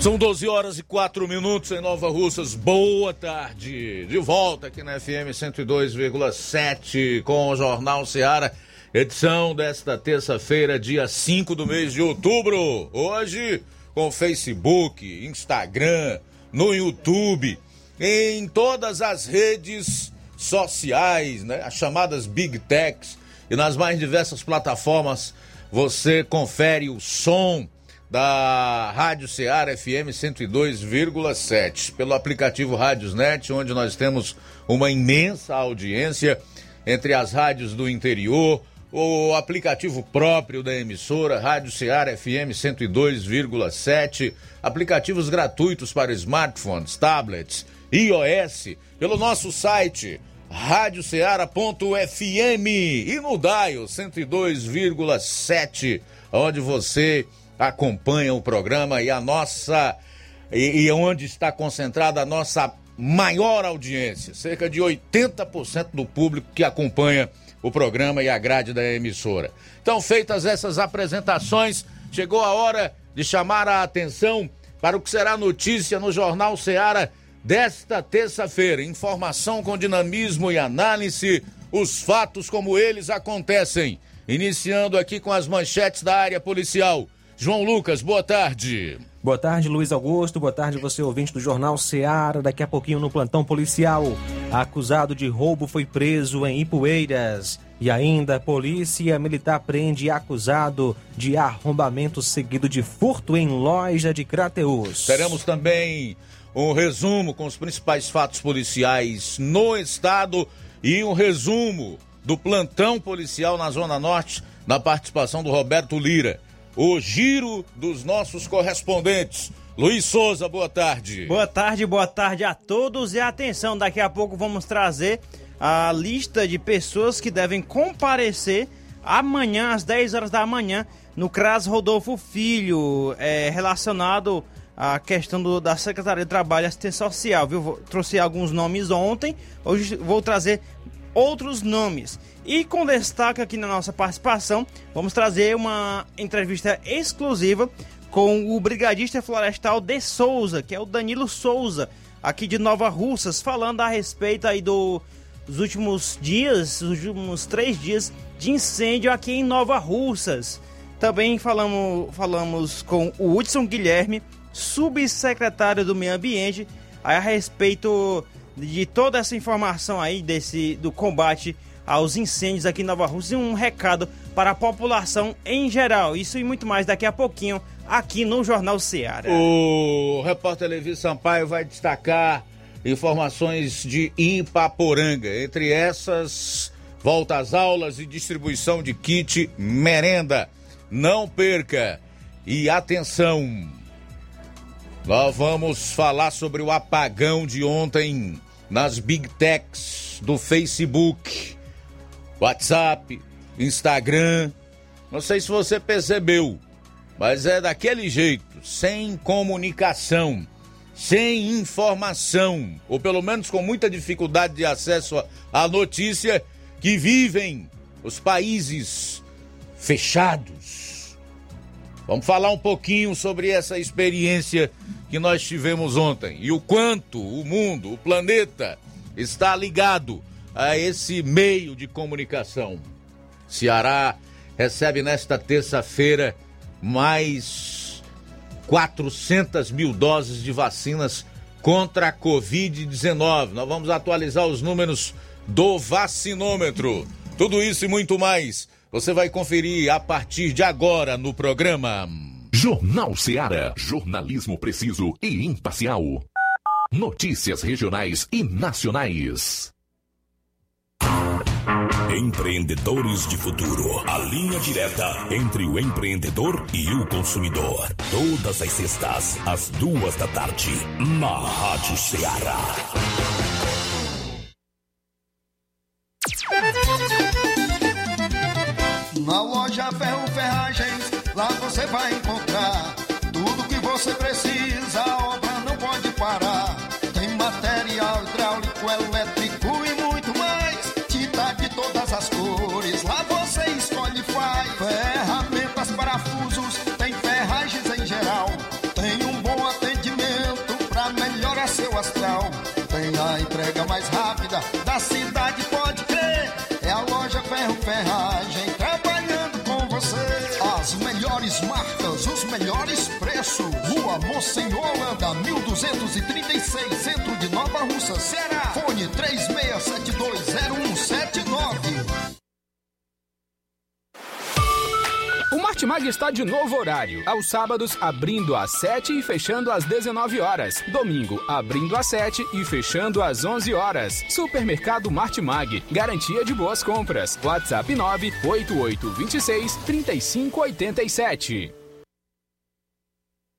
São 12 horas e 4 minutos em Nova Russas. Boa tarde. De volta aqui na FM 102,7 com o Jornal Seara. Edição desta terça-feira, dia 5 do mês de outubro. Hoje com Facebook, Instagram, no YouTube, em todas as redes sociais, né? As chamadas Big Techs e nas mais diversas plataformas você confere o som da Rádio Ceará FM 102,7, pelo aplicativo Rádiosnet, onde nós temos uma imensa audiência entre as rádios do interior, o aplicativo próprio da emissora, Rádio Ceará FM 102,7, aplicativos gratuitos para smartphones, tablets, iOS, pelo nosso site radioceara.fm e no dial 102,7, onde você acompanham o programa e a nossa e, e onde está concentrada a nossa maior audiência, cerca de 80% do público que acompanha o programa e a grade da emissora. Então, feitas essas apresentações, chegou a hora de chamar a atenção para o que será notícia no Jornal Seara desta terça-feira. Informação com dinamismo e análise, os fatos como eles acontecem. Iniciando aqui com as manchetes da área policial. João Lucas, boa tarde. Boa tarde, Luiz Augusto. Boa tarde, você ouvinte do Jornal Seara. Daqui a pouquinho no plantão policial. Acusado de roubo foi preso em Ipueiras. E ainda, polícia militar prende acusado de arrombamento seguido de furto em loja de Crateus. Teremos também um resumo com os principais fatos policiais no estado e um resumo do plantão policial na Zona Norte, na participação do Roberto Lira o giro dos nossos correspondentes. Luiz Souza, boa tarde. Boa tarde, boa tarde a todos e atenção, daqui a pouco vamos trazer a lista de pessoas que devem comparecer amanhã às 10 horas da manhã no CRAS Rodolfo Filho, é, relacionado à questão do, da Secretaria de Trabalho e Assistência Social, viu? Trouxe alguns nomes ontem, hoje vou trazer outros nomes. E com destaque aqui na nossa participação, vamos trazer uma entrevista exclusiva com o brigadista florestal de Souza, que é o Danilo Souza, aqui de Nova Russas, falando a respeito aí do, dos últimos dias, os últimos três dias de incêndio aqui em Nova Russas. Também falamos, falamos com o Hudson Guilherme, subsecretário do Meio Ambiente, a respeito de toda essa informação aí desse do combate aos incêndios aqui em Nova Rússia um recado para a população em geral. Isso e muito mais daqui a pouquinho aqui no Jornal Ceará. O repórter Levi Sampaio vai destacar informações de Ipaporanga. Entre essas, volta às aulas e distribuição de kit merenda. Não perca! E atenção! Nós vamos falar sobre o apagão de ontem nas Big Techs do Facebook, WhatsApp, Instagram. Não sei se você percebeu, mas é daquele jeito, sem comunicação, sem informação, ou pelo menos com muita dificuldade de acesso à notícia que vivem os países fechados. Vamos falar um pouquinho sobre essa experiência que nós tivemos ontem e o quanto o mundo, o planeta, está ligado a esse meio de comunicação. Ceará recebe nesta terça-feira mais 400 mil doses de vacinas contra a Covid-19. Nós vamos atualizar os números do vacinômetro. Tudo isso e muito mais você vai conferir a partir de agora no programa. Jornal Seara. Jornalismo preciso e imparcial. Notícias regionais e nacionais. Empreendedores de Futuro. A linha direta entre o empreendedor e o consumidor. Todas as sextas, às duas da tarde, na Rádio Ceará. Na loja Ferro Ferragens, lá você vai encontrar tudo que você precisa, a obra não pode parar. Tem material hidráulico, elétrico e muito mais. Tinta de todas as cores, lá você escolhe e faz. Ferramentas, parafusos, tem ferragens em geral. Tem um bom atendimento pra melhorar seu astral. Tem a entrega mais rápida da cidade, Rua Monsenhor Holanda, 1236, centro de Nova Russa, Ceará. Fone 36720179. O Martimag está de novo horário. Aos sábados, abrindo às 7 e fechando às 19 horas. Domingo, abrindo às 7 e fechando às 11 horas. Supermercado Martimag. Garantia de boas compras. WhatsApp 98826 3587.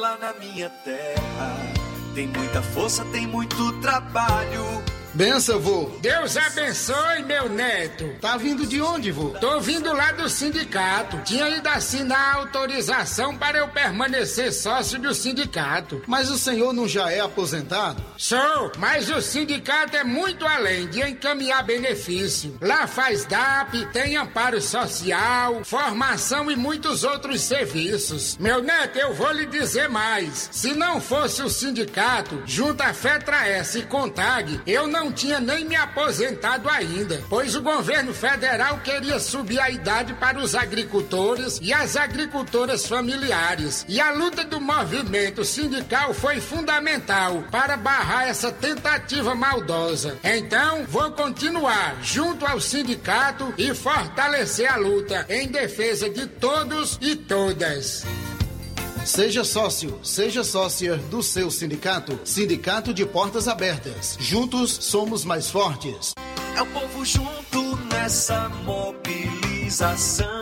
Lá na minha terra tem muita força, tem muito trabalho. Benção, vô. Deus abençoe, meu neto. Tá vindo de onde, vô? Tô vindo lá do sindicato. Tinha ido assinar a autorização para eu permanecer sócio do sindicato. Mas o senhor não já é aposentado? Sou, mas o sindicato é muito além de encaminhar benefício. Lá faz DAP, tem amparo social, formação e muitos outros serviços. Meu neto, eu vou lhe dizer mais. Se não fosse o sindicato, junto à Fetra S e Contag, eu não tinha nem me aposentado ainda, pois o governo federal queria subir a idade para os agricultores e as agricultoras familiares. E a luta do movimento sindical foi fundamental para barrar essa tentativa maldosa. Então, vou continuar junto ao sindicato e fortalecer a luta em defesa de todos e todas. Seja sócio, seja sócia do seu sindicato. Sindicato de Portas Abertas. Juntos somos mais fortes. É o povo junto nessa mobilização.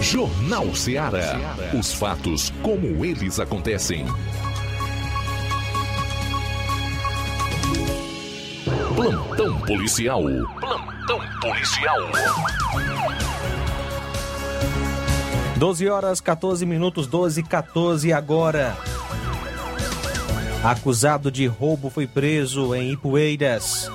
Jornal Ceará. Os fatos como eles acontecem. Plantão policial. Plantão policial. 12 horas 14 minutos, 12 e 14 agora. Acusado de roubo foi preso em Ipueiras.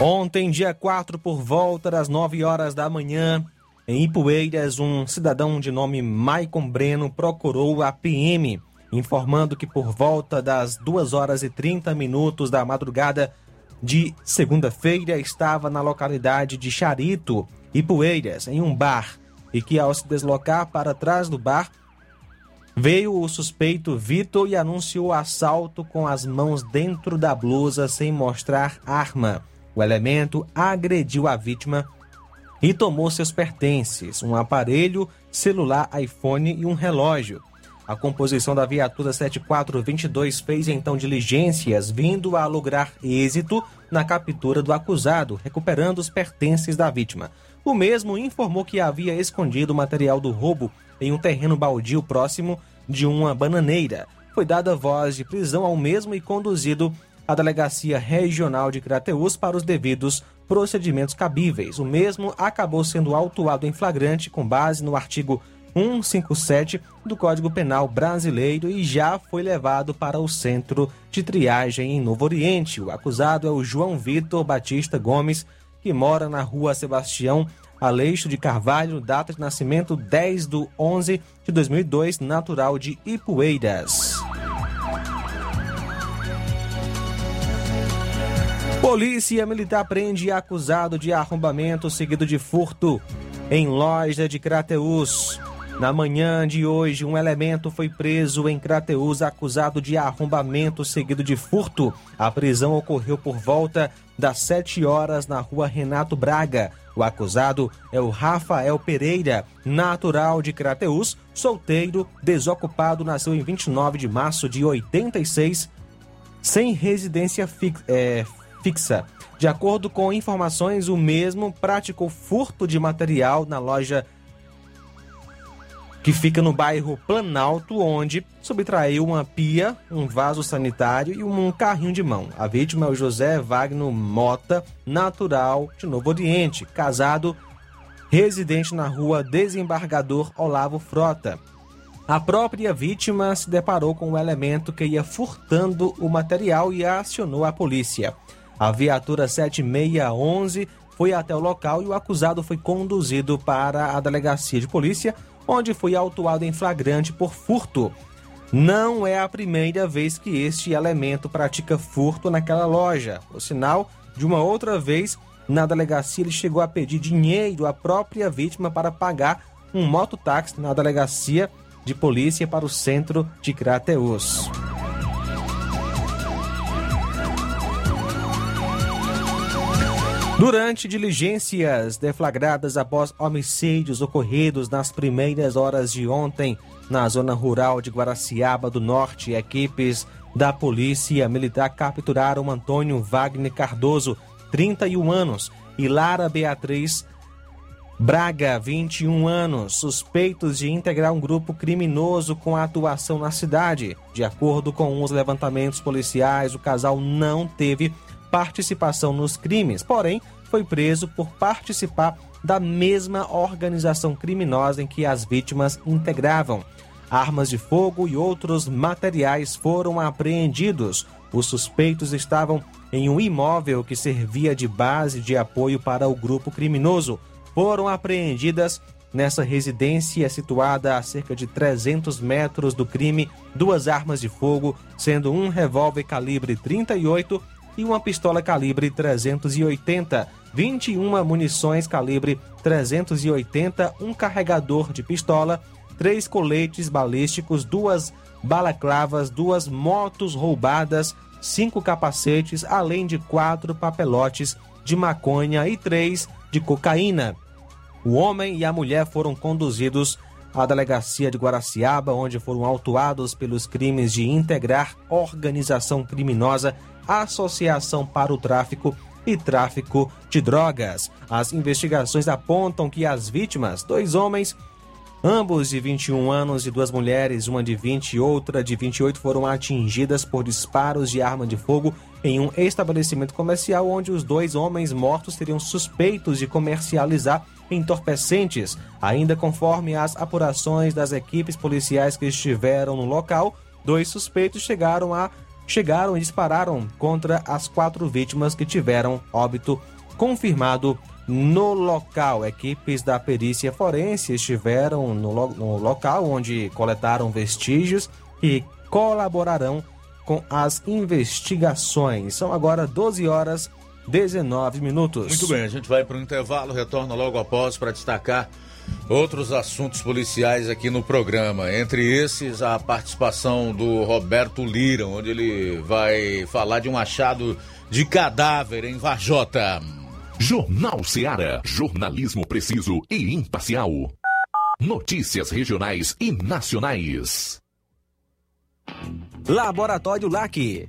Ontem, dia 4, por volta das 9 horas da manhã, em Ipueiras, um cidadão de nome Maicon Breno procurou a PM, informando que por volta das 2 horas e 30 minutos da madrugada de segunda-feira estava na localidade de Charito, Ipueiras, em um bar, e que ao se deslocar para trás do bar, veio o suspeito Vitor e anunciou assalto com as mãos dentro da blusa sem mostrar arma. O elemento agrediu a vítima e tomou seus pertences, um aparelho celular iPhone e um relógio. A composição da viatura 7422 fez então diligências, vindo a lograr êxito na captura do acusado, recuperando os pertences da vítima. O mesmo informou que havia escondido o material do roubo em um terreno baldio próximo de uma bananeira. Foi dada voz de prisão ao mesmo e conduzido à Delegacia Regional de Crateús para os devidos procedimentos cabíveis. O mesmo acabou sendo autuado em flagrante com base no artigo 157 do Código Penal Brasileiro e já foi levado para o centro de triagem em Novo Oriente. O acusado é o João Vitor Batista Gomes, que mora na rua Sebastião Aleixo de Carvalho, data de nascimento 10 de 11 de 2002, natural de Ipueiras. Polícia Militar prende acusado de arrombamento seguido de furto em loja de Crateús. Na manhã de hoje, um elemento foi preso em Crateús acusado de arrombamento seguido de furto. A prisão ocorreu por volta das 7 horas na rua Renato Braga. O acusado é o Rafael Pereira, natural de Crateús, solteiro, desocupado, nasceu em 29 de março de 86, sem residência fix, é, fixa. De acordo com informações, o mesmo praticou furto de material na loja que fica no bairro Planalto, onde subtraiu uma pia, um vaso sanitário e um carrinho de mão. A vítima é o José Wagner Mota, natural de Novo Oriente, casado, residente na rua Desembargador Olavo Frota. A própria vítima se deparou com o elemento que ia furtando o material e acionou a polícia. A viatura 7611 foi até o local e o acusado foi conduzido para a delegacia de polícia onde foi autuado em flagrante por furto. Não é a primeira vez que este elemento pratica furto naquela loja. O sinal de uma outra vez, na delegacia, ele chegou a pedir dinheiro à própria vítima para pagar um mototáxi na delegacia de polícia para o centro de Crateus. Durante diligências deflagradas após homicídios ocorridos nas primeiras horas de ontem na zona rural de Guaraciaba do Norte, equipes da Polícia Militar capturaram Antônio Wagner Cardoso, 31 anos, e Lara Beatriz Braga, 21 anos, suspeitos de integrar um grupo criminoso com atuação na cidade. De acordo com os levantamentos policiais, o casal não teve participação nos crimes, porém foi preso por participar da mesma organização criminosa em que as vítimas integravam. Armas de fogo e outros materiais foram apreendidos. Os suspeitos estavam em um imóvel que servia de base de apoio para o grupo criminoso. Foram apreendidas nessa residência situada a cerca de 300 metros do crime duas armas de fogo, sendo um revólver calibre 38 e uma pistola calibre 380, 21 munições calibre 380, um carregador de pistola, três coletes balísticos, duas balaclavas, duas motos roubadas, cinco capacetes, além de quatro papelotes de maconha e três de cocaína. O homem e a mulher foram conduzidos à delegacia de Guaraciaba, onde foram autuados pelos crimes de integrar organização criminosa associação para o tráfico e tráfico de drogas. As investigações apontam que as vítimas, dois homens, ambos de 21 anos e duas mulheres, uma de 20 e outra de 28, foram atingidas por disparos de arma de fogo em um estabelecimento comercial onde os dois homens mortos seriam suspeitos de comercializar entorpecentes. Ainda conforme as apurações das equipes policiais que estiveram no local, dois suspeitos chegaram a chegaram e dispararam contra as quatro vítimas que tiveram óbito confirmado no local. Equipes da perícia forense estiveram no, lo no local onde coletaram vestígios e colaborarão com as investigações. São agora 12 horas 19 minutos. Muito bem, a gente vai para o intervalo, retorna logo após para destacar outros assuntos policiais aqui no programa. Entre esses, a participação do Roberto Lira, onde ele vai falar de um achado de cadáver em Vajota. Jornal Seara. Jornalismo preciso e imparcial. Notícias regionais e nacionais. Laboratório LAC.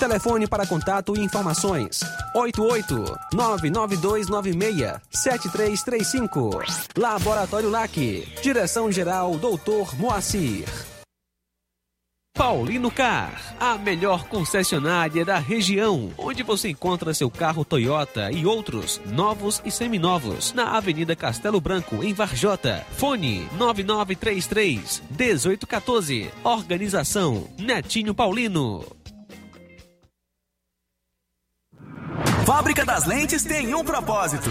Telefone para contato e informações: 88-99296-7335. Laboratório LAC. Direção-Geral Dr. Moacir. Paulino Car, a melhor concessionária da região, onde você encontra seu carro Toyota e outros novos e seminovos, na Avenida Castelo Branco, em Varjota. Fone 9933 1814. Organização Netinho Paulino. Fábrica das Lentes tem um propósito.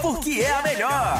porque é a melhor.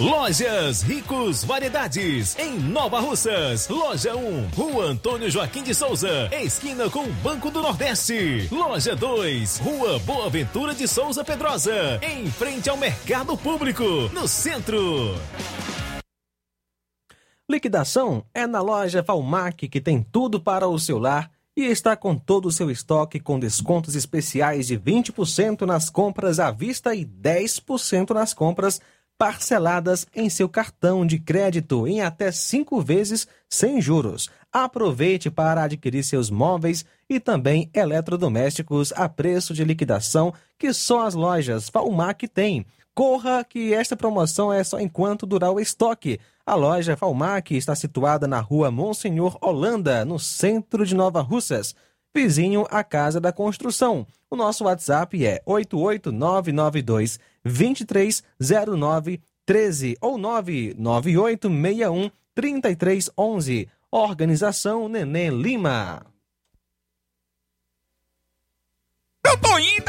Lojas Ricos Variedades, em Nova Russas. Loja 1, Rua Antônio Joaquim de Souza, esquina com Banco do Nordeste. Loja 2, Rua Boa Ventura de Souza Pedrosa, em frente ao Mercado Público, no centro. Liquidação é na loja Valmac que tem tudo para o seu lar e está com todo o seu estoque com descontos especiais de 20% nas compras à vista e 10% nas compras parceladas em seu cartão de crédito em até cinco vezes sem juros. Aproveite para adquirir seus móveis e também eletrodomésticos a preço de liquidação que só as lojas Falmac têm. Corra que esta promoção é só enquanto durar o estoque. A loja Falmac está situada na rua Monsenhor Holanda, no centro de Nova Russas, vizinho à Casa da Construção. O nosso WhatsApp é 88992 230913 ou 99861 3311. Organização Nenê Lima. Eu tô indo,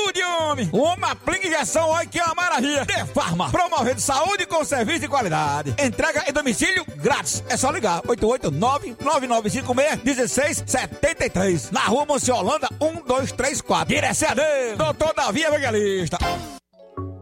Saúde, homem! Uma aplica injeção, olha que é uma maravilha! De Farma, promovendo saúde com serviço de qualidade. Entrega em domicílio grátis. É só ligar: 889-9956-1673. Na rua Monsiolanda, 1234. Direção a Deus, doutor Davi Evangelista.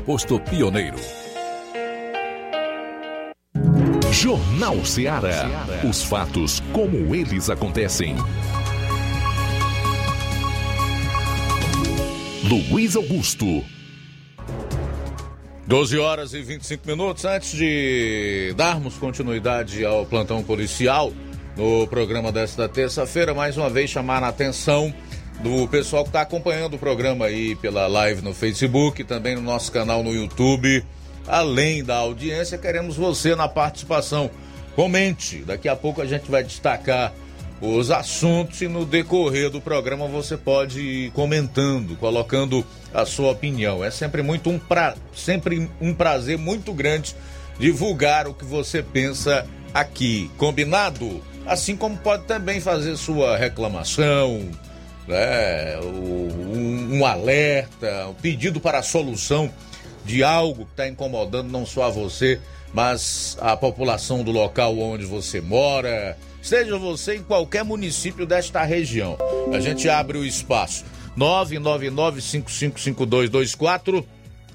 posto Pioneiro. Jornal Ceará. Os fatos como eles acontecem. Luiz Augusto. 12 horas e 25 minutos. Antes de darmos continuidade ao plantão policial no programa desta terça-feira, mais uma vez chamar a atenção do pessoal que está acompanhando o programa aí pela live no Facebook, também no nosso canal no YouTube. Além da audiência, queremos você na participação. Comente, daqui a pouco a gente vai destacar os assuntos e no decorrer do programa você pode ir comentando, colocando a sua opinião. É sempre muito um pra... sempre um prazer muito grande divulgar o que você pensa aqui. Combinado? Assim como pode também fazer sua reclamação, né, um, um alerta, um pedido para a solução de algo que está incomodando não só a você, mas a população do local onde você mora, seja você em qualquer município desta região. A gente abre o espaço. 999-555224,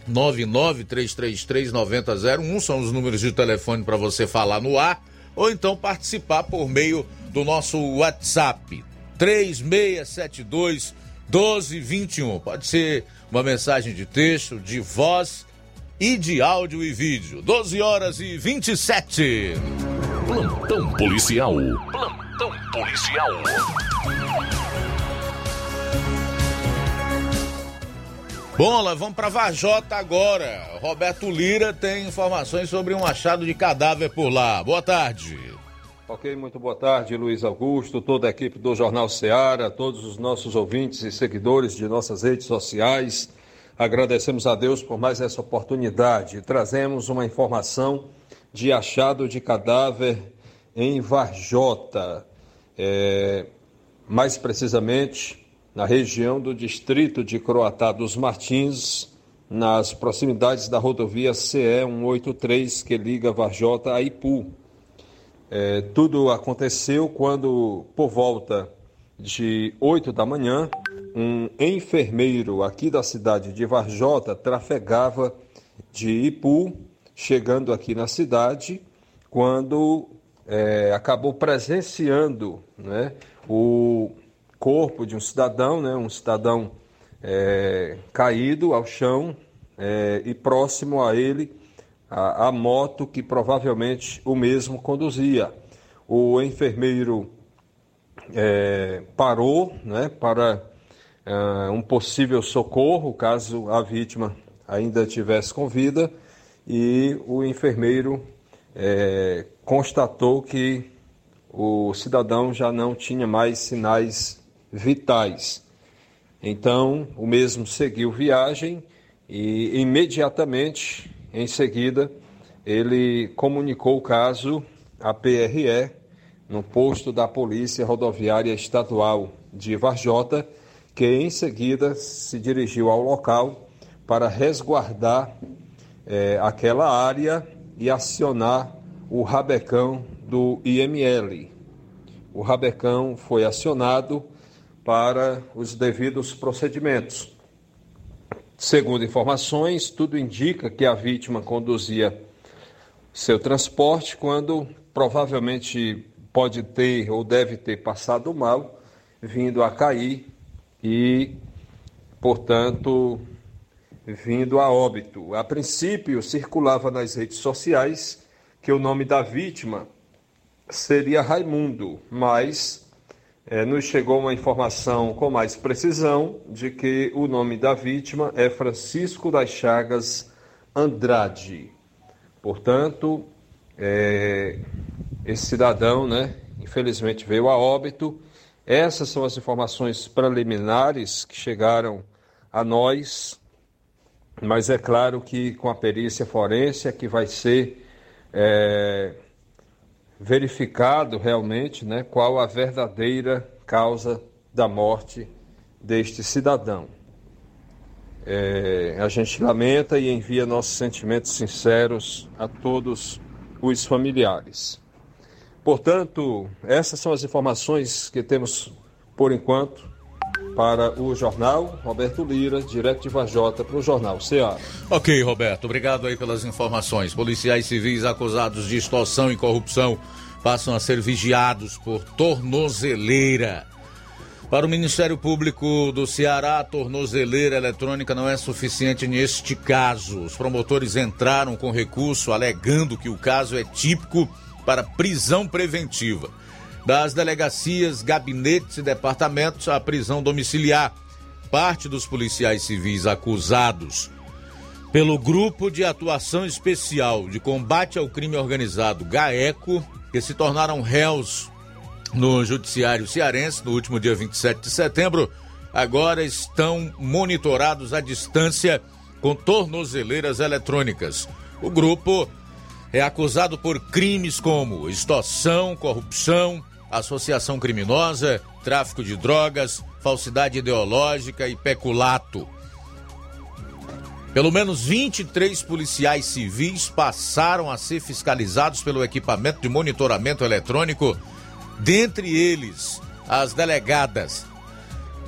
99333-9001 são os números de telefone para você falar no ar, ou então participar por meio do nosso WhatsApp, 3672 1221. Pode ser uma mensagem de texto, de voz e de áudio e vídeo. 12 horas e 27. Plantão policial. Plantão policial. Bola, vamos para Vajota agora. Roberto Lira tem informações sobre um achado de cadáver por lá. Boa tarde. Ok, muito boa tarde, Luiz Augusto, toda a equipe do Jornal Ceará, todos os nossos ouvintes e seguidores de nossas redes sociais. Agradecemos a Deus por mais essa oportunidade. Trazemos uma informação de achado de cadáver em Varjota, é, mais precisamente na região do distrito de Croatá dos Martins, nas proximidades da rodovia CE 183 que liga Varjota a Ipu. É, tudo aconteceu quando, por volta de 8 da manhã, um enfermeiro aqui da cidade de Varjota trafegava de Ipu, chegando aqui na cidade, quando é, acabou presenciando né, o corpo de um cidadão, né, um cidadão é, caído ao chão é, e próximo a ele a, a, moto que provavelmente o mesmo conduzia. O enfermeiro é, parou né, para é, um possível socorro, caso a vítima ainda tivesse com vida, e o enfermeiro é, constatou que o cidadão já não tinha mais sinais vitais. Então, o mesmo seguiu viagem e imediatamente em seguida ele comunicou o caso à PRE no posto da Polícia Rodoviária Estadual de Varjota, que em seguida se dirigiu ao local para resguardar eh, aquela área e acionar o rabecão do IML. O rabecão foi acionado para os devidos procedimentos. Segundo informações, tudo indica que a vítima conduzia seu transporte quando provavelmente pode ter ou deve ter passado mal, vindo a cair e, portanto, vindo a óbito. A princípio, circulava nas redes sociais que o nome da vítima seria Raimundo, mas é, nos chegou uma informação com mais precisão de que o nome da vítima é Francisco das Chagas Andrade. Portanto, é, esse cidadão, né, infelizmente veio a óbito. Essas são as informações preliminares que chegaram a nós, mas é claro que com a perícia forense é que vai ser é, verificado realmente né, qual a verdadeira causa da morte deste cidadão. É, a gente lamenta e envia nossos sentimentos sinceros a todos os familiares. Portanto, essas são as informações que temos por enquanto para o jornal Roberto Lira, direto de Vajota para o jornal Ceará. Ok, Roberto, obrigado aí pelas informações. Policiais civis acusados de extorsão e corrupção passam a ser vigiados por tornozeleira. Para o Ministério Público do Ceará, a tornozeleira eletrônica não é suficiente neste caso. Os promotores entraram com recurso alegando que o caso é típico para prisão preventiva das delegacias, gabinetes e departamentos à prisão domiciliar. Parte dos policiais civis acusados pelo Grupo de Atuação Especial de Combate ao Crime Organizado, GAECO, que se tornaram réus no Judiciário Cearense no último dia 27 de setembro, agora estão monitorados à distância com tornozeleiras eletrônicas. O grupo é acusado por crimes como extorsão, corrupção, associação criminosa, tráfico de drogas, falsidade ideológica e peculato. Pelo menos 23 policiais civis passaram a ser fiscalizados pelo equipamento de monitoramento eletrônico, dentre eles as delegadas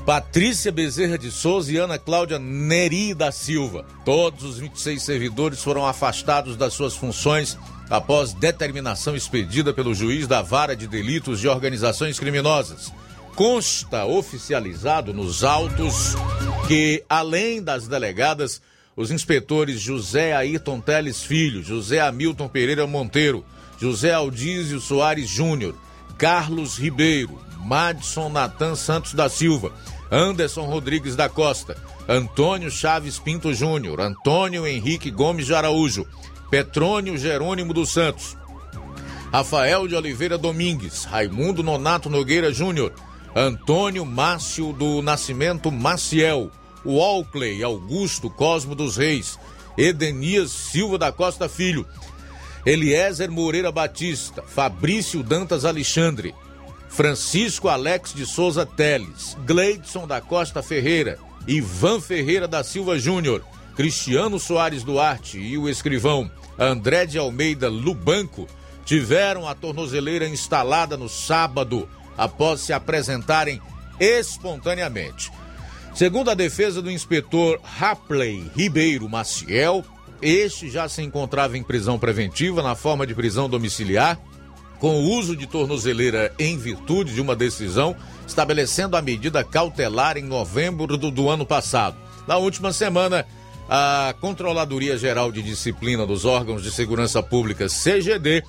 Patrícia Bezerra de Souza e Ana Cláudia Neri da Silva. Todos os 26 servidores foram afastados das suas funções após determinação expedida pelo juiz da Vara de Delitos de Organizações Criminosas. Consta oficializado nos autos que, além das delegadas, os inspetores José Ayrton Teles Filho, José Hamilton Pereira Monteiro, José Aldísio Soares Júnior, Carlos Ribeiro, Madson Natan Santos da Silva, Anderson Rodrigues da Costa, Antônio Chaves Pinto Júnior, Antônio Henrique Gomes de Araújo, Petrônio Jerônimo dos Santos, Rafael de Oliveira Domingues, Raimundo Nonato Nogueira Júnior, Antônio Márcio do Nascimento Maciel, Walkley Augusto Cosmo dos Reis, Edenias Silva da Costa Filho, Eliezer Moreira Batista, Fabrício Dantas Alexandre, Francisco Alex de Souza Teles, Gleidson da Costa Ferreira, Ivan Ferreira da Silva Júnior, Cristiano Soares Duarte e o escrivão André de Almeida Lubanco tiveram a tornozeleira instalada no sábado após se apresentarem espontaneamente. Segundo a defesa do inspetor Rapley Ribeiro Maciel, este já se encontrava em prisão preventiva na forma de prisão domiciliar, com o uso de tornozeleira em virtude de uma decisão estabelecendo a medida cautelar em novembro do, do ano passado. Na última semana, a Controladoria Geral de Disciplina dos Órgãos de Segurança Pública, CGD,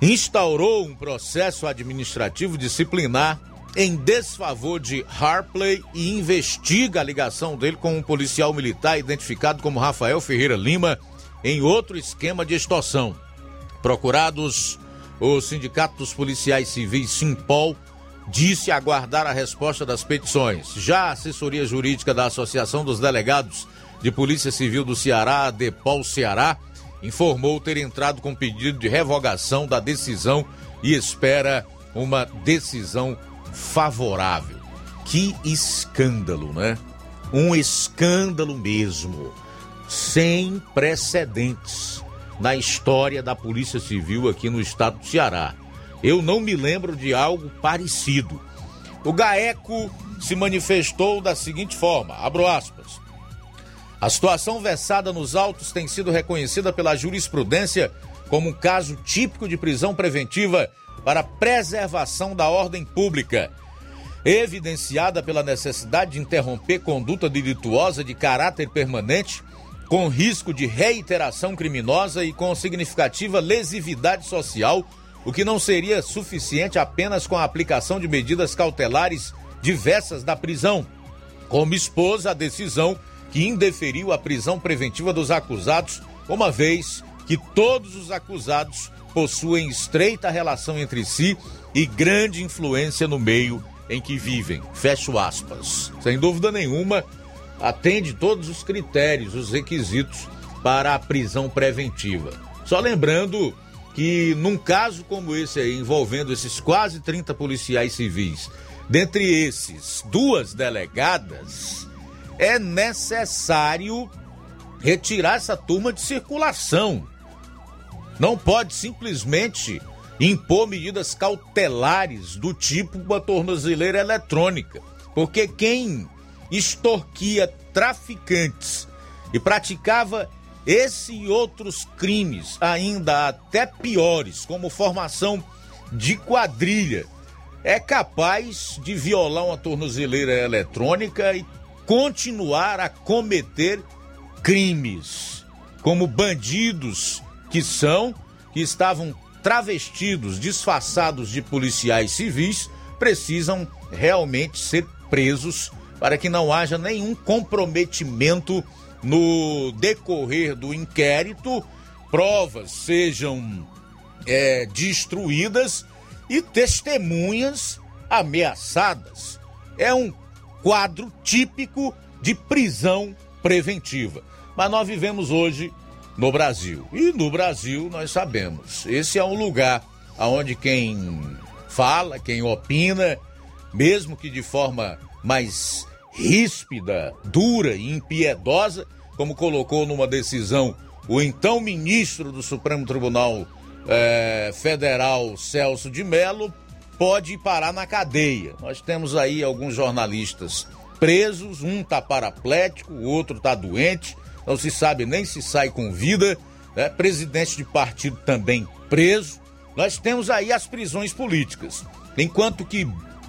instaurou um processo administrativo disciplinar em desfavor de Harpley e investiga a ligação dele com um policial militar identificado como Rafael Ferreira Lima em outro esquema de extorsão. Procurados, o Sindicato dos Policiais Civis Simpol disse aguardar a resposta das petições. Já a assessoria jurídica da Associação dos Delegados de Polícia Civil do Ceará, Depol Ceará, informou ter entrado com pedido de revogação da decisão e espera uma decisão favorável. Que escândalo, né? Um escândalo mesmo, sem precedentes na história da Polícia Civil aqui no estado do Ceará. Eu não me lembro de algo parecido. O GAECO se manifestou da seguinte forma: abro aspas. A situação versada nos autos tem sido reconhecida pela jurisprudência como um caso típico de prisão preventiva para preservação da ordem pública, evidenciada pela necessidade de interromper conduta delituosa de caráter permanente, com risco de reiteração criminosa e com significativa lesividade social o que não seria suficiente apenas com a aplicação de medidas cautelares diversas da prisão, como expôs a decisão que indeferiu a prisão preventiva dos acusados, uma vez que todos os acusados possuem estreita relação entre si e grande influência no meio em que vivem. Fecho aspas. Sem dúvida nenhuma, atende todos os critérios, os requisitos para a prisão preventiva. Só lembrando que num caso como esse aí, envolvendo esses quase 30 policiais civis, dentre esses, duas delegadas, é necessário retirar essa turma de circulação. Não pode simplesmente impor medidas cautelares do tipo uma tornozeleira eletrônica, porque quem extorquia traficantes e praticava esse e outros crimes, ainda até piores, como formação de quadrilha, é capaz de violar uma tornozeleira eletrônica e continuar a cometer crimes, como bandidos que são, que estavam travestidos, disfarçados de policiais civis, precisam realmente ser presos para que não haja nenhum comprometimento no decorrer do inquérito, provas sejam é, destruídas e testemunhas ameaçadas. É um quadro típico de prisão preventiva. Mas nós vivemos hoje no Brasil. E no Brasil nós sabemos, esse é um lugar onde quem fala, quem opina, mesmo que de forma mais ríspida, dura e impiedosa, como colocou numa decisão o então ministro do Supremo Tribunal eh, Federal, Celso de Mello, pode parar na cadeia. Nós temos aí alguns jornalistas presos, um está paraplético, o outro está doente, não se sabe nem se sai com vida, né? presidente de partido também preso. Nós temos aí as prisões políticas, enquanto que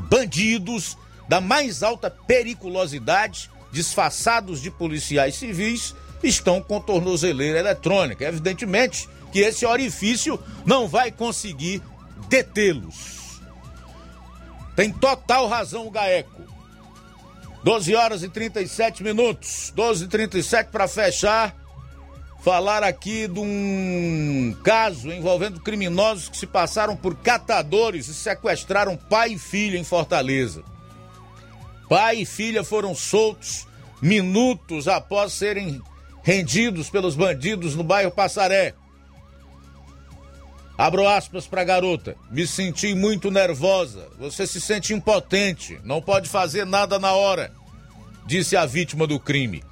bandidos da mais alta periculosidade, disfarçados de policiais civis, estão com tornozeleira eletrônica. Evidentemente que esse orifício não vai conseguir detê-los. Tem total razão o Gaeco. 12 horas e 37 minutos. 12 e 37 para fechar. Falar aqui de um caso envolvendo criminosos que se passaram por catadores e sequestraram pai e filha em Fortaleza. Pai e filha foram soltos minutos após serem rendidos pelos bandidos no bairro Passaré. Abro aspas para a garota. Me senti muito nervosa. Você se sente impotente. Não pode fazer nada na hora, disse a vítima do crime.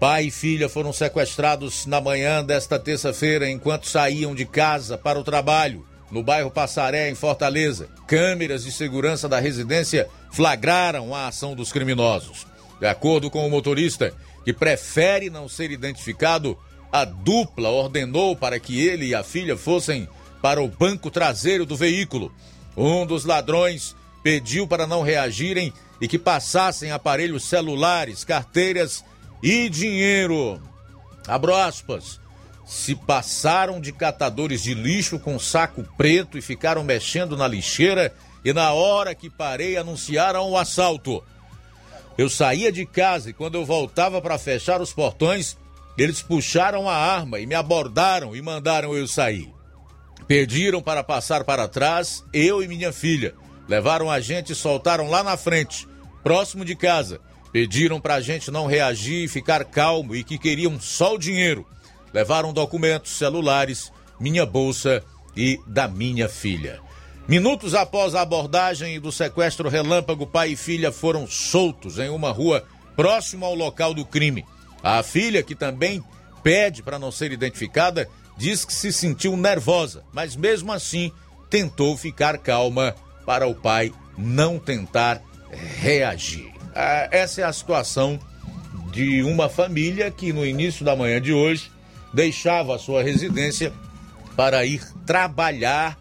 Pai e filha foram sequestrados na manhã desta terça-feira enquanto saíam de casa para o trabalho, no bairro Passaré, em Fortaleza. Câmeras de segurança da residência flagraram a ação dos criminosos. De acordo com o motorista, que prefere não ser identificado, a dupla ordenou para que ele e a filha fossem para o banco traseiro do veículo. Um dos ladrões pediu para não reagirem e que passassem aparelhos celulares, carteiras e dinheiro. Abro aspas. Se passaram de catadores de lixo com saco preto e ficaram mexendo na lixeira e na hora que parei anunciaram o assalto. Eu saía de casa e quando eu voltava para fechar os portões, eles puxaram a arma e me abordaram e mandaram eu sair. Pediram para passar para trás, eu e minha filha. Levaram a gente e soltaram lá na frente, próximo de casa. Pediram para a gente não reagir e ficar calmo e que queriam só o dinheiro. Levaram documentos, celulares, minha bolsa e da minha filha. Minutos após a abordagem do sequestro relâmpago, pai e filha foram soltos em uma rua próximo ao local do crime. A filha, que também pede para não ser identificada, diz que se sentiu nervosa, mas mesmo assim tentou ficar calma para o pai não tentar reagir. Ah, essa é a situação de uma família que no início da manhã de hoje deixava a sua residência para ir trabalhar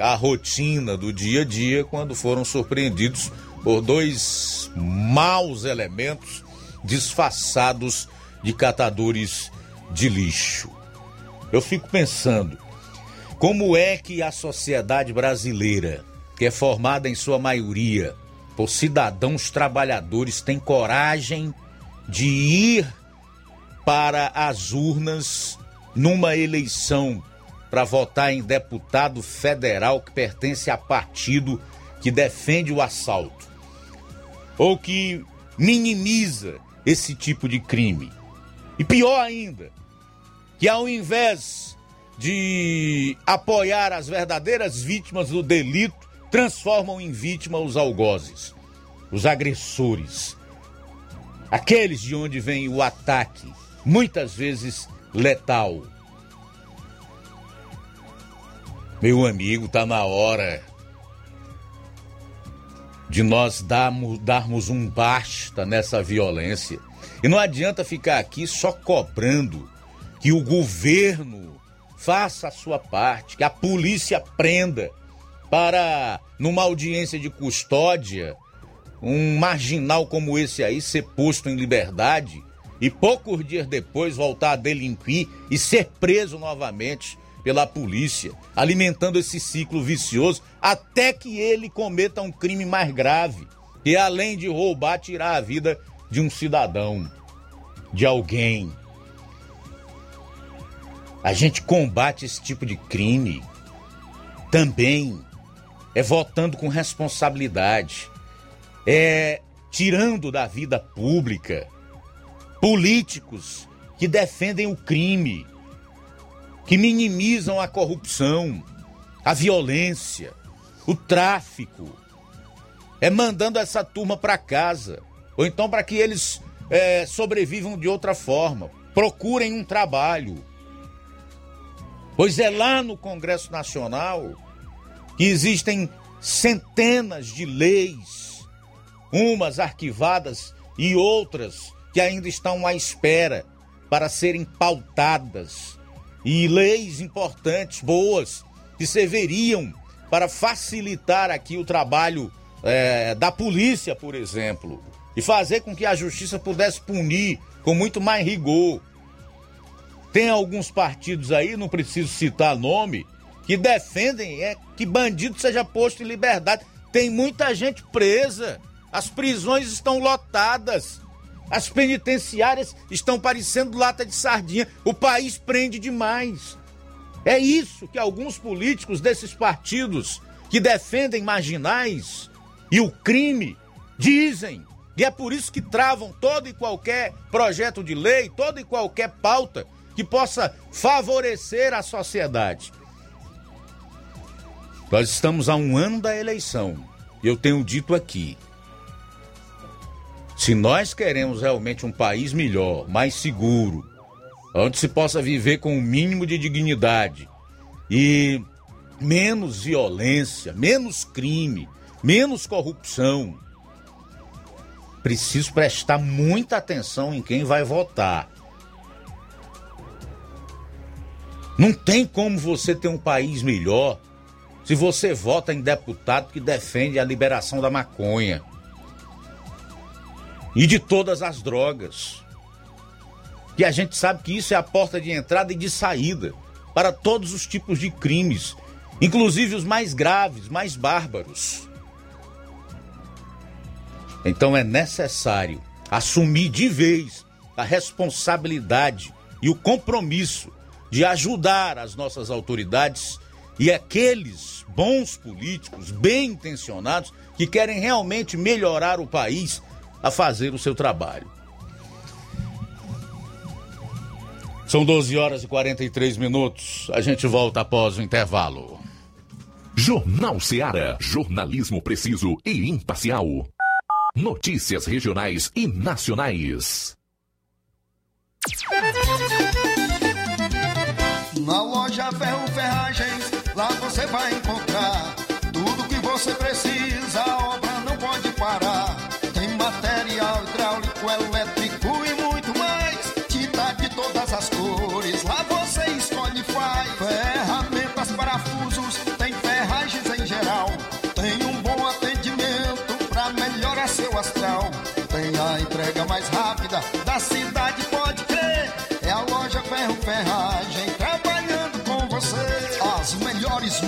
a rotina do dia a dia quando foram surpreendidos por dois maus elementos disfarçados de catadores de lixo. Eu fico pensando, Como é que a sociedade brasileira, que é formada em sua maioria por cidadãos trabalhadores, tem coragem de ir para as urnas numa eleição para votar em deputado federal que pertence a partido que defende o assalto ou que minimiza esse tipo de crime. E pior ainda, que ao invés de apoiar as verdadeiras vítimas do delito, transformam em vítima os algozes, os agressores, aqueles de onde vem o ataque, muitas vezes letal. Meu amigo, tá na hora de nós darmos, darmos um basta nessa violência. E não adianta ficar aqui só cobrando que o governo faça a sua parte, que a polícia prenda para, numa audiência de custódia, um marginal como esse aí ser posto em liberdade e poucos dias depois voltar a delinquir e ser preso novamente pela polícia, alimentando esse ciclo vicioso até que ele cometa um crime mais grave, e além de roubar, tirar a vida de um cidadão, de alguém. A gente combate esse tipo de crime também é votando com responsabilidade, é tirando da vida pública políticos que defendem o crime, que minimizam a corrupção, a violência, o tráfico. É mandando essa turma para casa, ou então para que eles é, sobrevivam de outra forma, procurem um trabalho. Pois é lá no Congresso Nacional que existem centenas de leis, umas arquivadas e outras que ainda estão à espera para serem pautadas. E leis importantes, boas, que serviriam para facilitar aqui o trabalho é, da polícia, por exemplo, e fazer com que a justiça pudesse punir com muito mais rigor. Tem alguns partidos aí, não preciso citar nome, que defendem é que bandido seja posto em liberdade. Tem muita gente presa, as prisões estão lotadas. As penitenciárias estão parecendo lata de sardinha. O país prende demais. É isso que alguns políticos desses partidos que defendem marginais e o crime dizem. E é por isso que travam todo e qualquer projeto de lei, toda e qualquer pauta que possa favorecer a sociedade. Nós estamos a um ano da eleição. Eu tenho dito aqui, se nós queremos realmente um país melhor, mais seguro, onde se possa viver com o um mínimo de dignidade e menos violência, menos crime, menos corrupção, preciso prestar muita atenção em quem vai votar. Não tem como você ter um país melhor se você vota em deputado que defende a liberação da maconha e de todas as drogas. E a gente sabe que isso é a porta de entrada e de saída para todos os tipos de crimes, inclusive os mais graves, mais bárbaros. Então é necessário assumir de vez a responsabilidade e o compromisso de ajudar as nossas autoridades e aqueles bons políticos, bem intencionados, que querem realmente melhorar o país a fazer o seu trabalho. São 12 horas e 43 minutos. A gente volta após o intervalo. Jornal Seara. Jornalismo preciso e imparcial. Notícias regionais e nacionais. Na loja Ferro Ferragens, lá você vai encontrar tudo que você precisa. Mais rápida da cidade, pode crer. É a loja Ferro Ferragem trabalhando com você. As melhores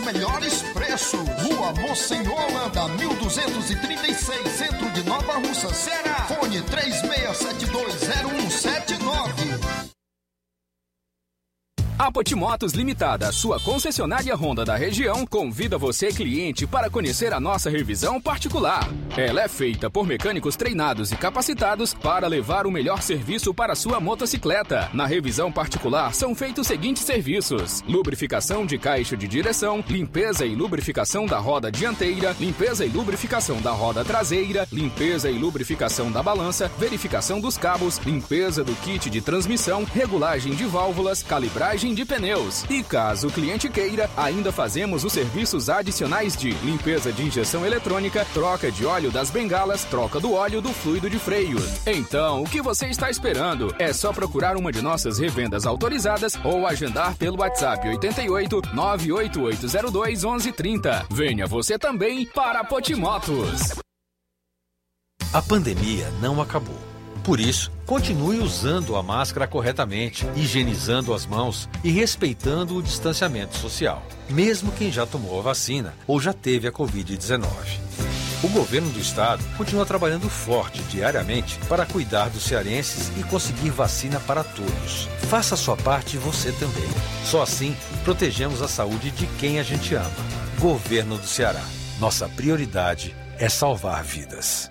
melhores preços. Rua Monsenhor Holanda, 1236, centro de Nova Russa, Ceará. Fone 36720179. A Potimotos Limitada, sua concessionária Honda da região, convida você, cliente, para conhecer a nossa revisão particular. Ela é feita por mecânicos treinados e capacitados para levar o melhor serviço para sua motocicleta. Na revisão particular são feitos os seguintes serviços: lubrificação de caixa de direção, limpeza e lubrificação da roda dianteira, limpeza e lubrificação da roda traseira, limpeza e lubrificação da balança, verificação dos cabos, limpeza do kit de transmissão, regulagem de válvulas, calibragem de pneus. E caso o cliente queira, ainda fazemos os serviços adicionais de limpeza de injeção eletrônica, troca de óleo das bengalas, troca do óleo do fluido de freio. Então, o que você está esperando? É só procurar uma de nossas revendas autorizadas ou agendar pelo WhatsApp 88 98802 1130. Venha você também para Potimotos. A pandemia não acabou. Por isso, continue usando a máscara corretamente, higienizando as mãos e respeitando o distanciamento social, mesmo quem já tomou a vacina ou já teve a Covid-19. O governo do estado continua trabalhando forte diariamente para cuidar dos cearenses e conseguir vacina para todos. Faça sua parte você também. Só assim protegemos a saúde de quem a gente ama. Governo do Ceará. Nossa prioridade é salvar vidas.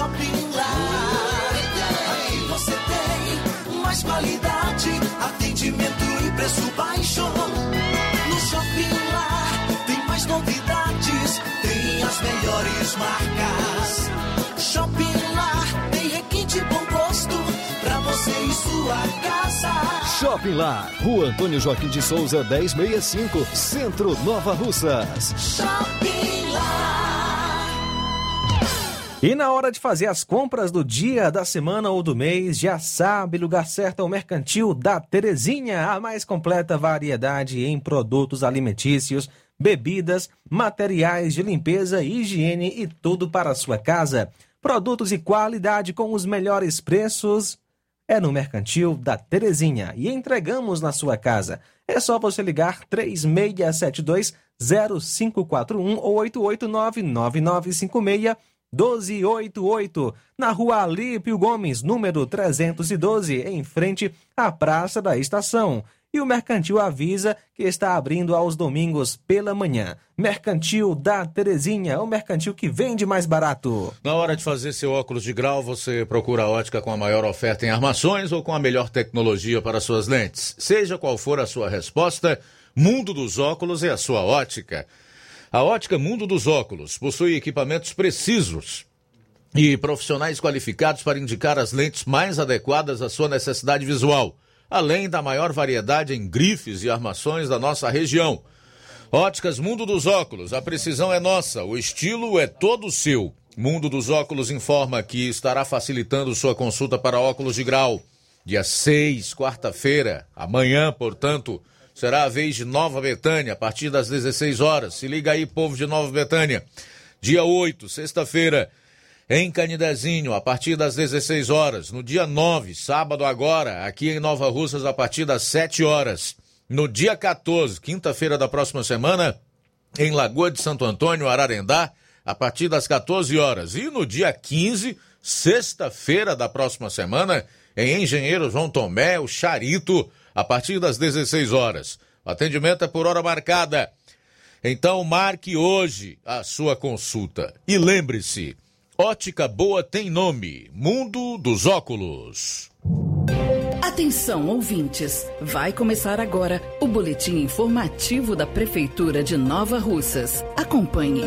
Shopping Lar. Aqui você tem mais qualidade, atendimento e preço baixo. No Shopping Lar tem mais novidades, tem as melhores marcas. Shopping Lar tem requinte bom gosto pra você e sua casa. Shopping Lar, Rua Antônio Joaquim de Souza, 1065, Centro Nova Russas. Shopping Lar. E na hora de fazer as compras do dia, da semana ou do mês, já sabe, lugar certo é o Mercantil da Terezinha, a mais completa variedade em produtos alimentícios, bebidas, materiais de limpeza, higiene e tudo para a sua casa. Produtos e qualidade com os melhores preços é no Mercantil da Terezinha e entregamos na sua casa. É só você ligar 3672 0541 ou 889 9956 1288, na rua Alípio Gomes, número 312, em frente à Praça da Estação. E o Mercantil avisa que está abrindo aos domingos pela manhã. Mercantil da Terezinha, o mercantil que vende mais barato. Na hora de fazer seu óculos de grau, você procura a ótica com a maior oferta em armações ou com a melhor tecnologia para suas lentes. Seja qual for a sua resposta, Mundo dos Óculos é a sua ótica. A Ótica Mundo dos Óculos possui equipamentos precisos e profissionais qualificados para indicar as lentes mais adequadas à sua necessidade visual, além da maior variedade em grifes e armações da nossa região. Óticas Mundo dos Óculos, a precisão é nossa, o estilo é todo seu. Mundo dos Óculos informa que estará facilitando sua consulta para óculos de grau. Dia 6, quarta-feira, amanhã, portanto, será a vez de Nova Betânia, a partir das 16 horas. Se liga aí, povo de Nova Betânia. Dia 8, sexta-feira, em Canidezinho, a partir das 16 horas. No dia 9, sábado agora, aqui em Nova Russas, a partir das 7 horas. No dia 14, quinta-feira da próxima semana, em Lagoa de Santo Antônio, Ararendá, a partir das 14 horas. E no dia 15, sexta-feira da próxima semana, em Engenheiro João Tomé, o Charito, a partir das 16 horas. O atendimento é por hora marcada. Então marque hoje a sua consulta. E lembre-se, ótica boa tem nome, Mundo dos Óculos. Atenção, ouvintes! Vai começar agora o boletim informativo da Prefeitura de Nova Russas. Acompanhe.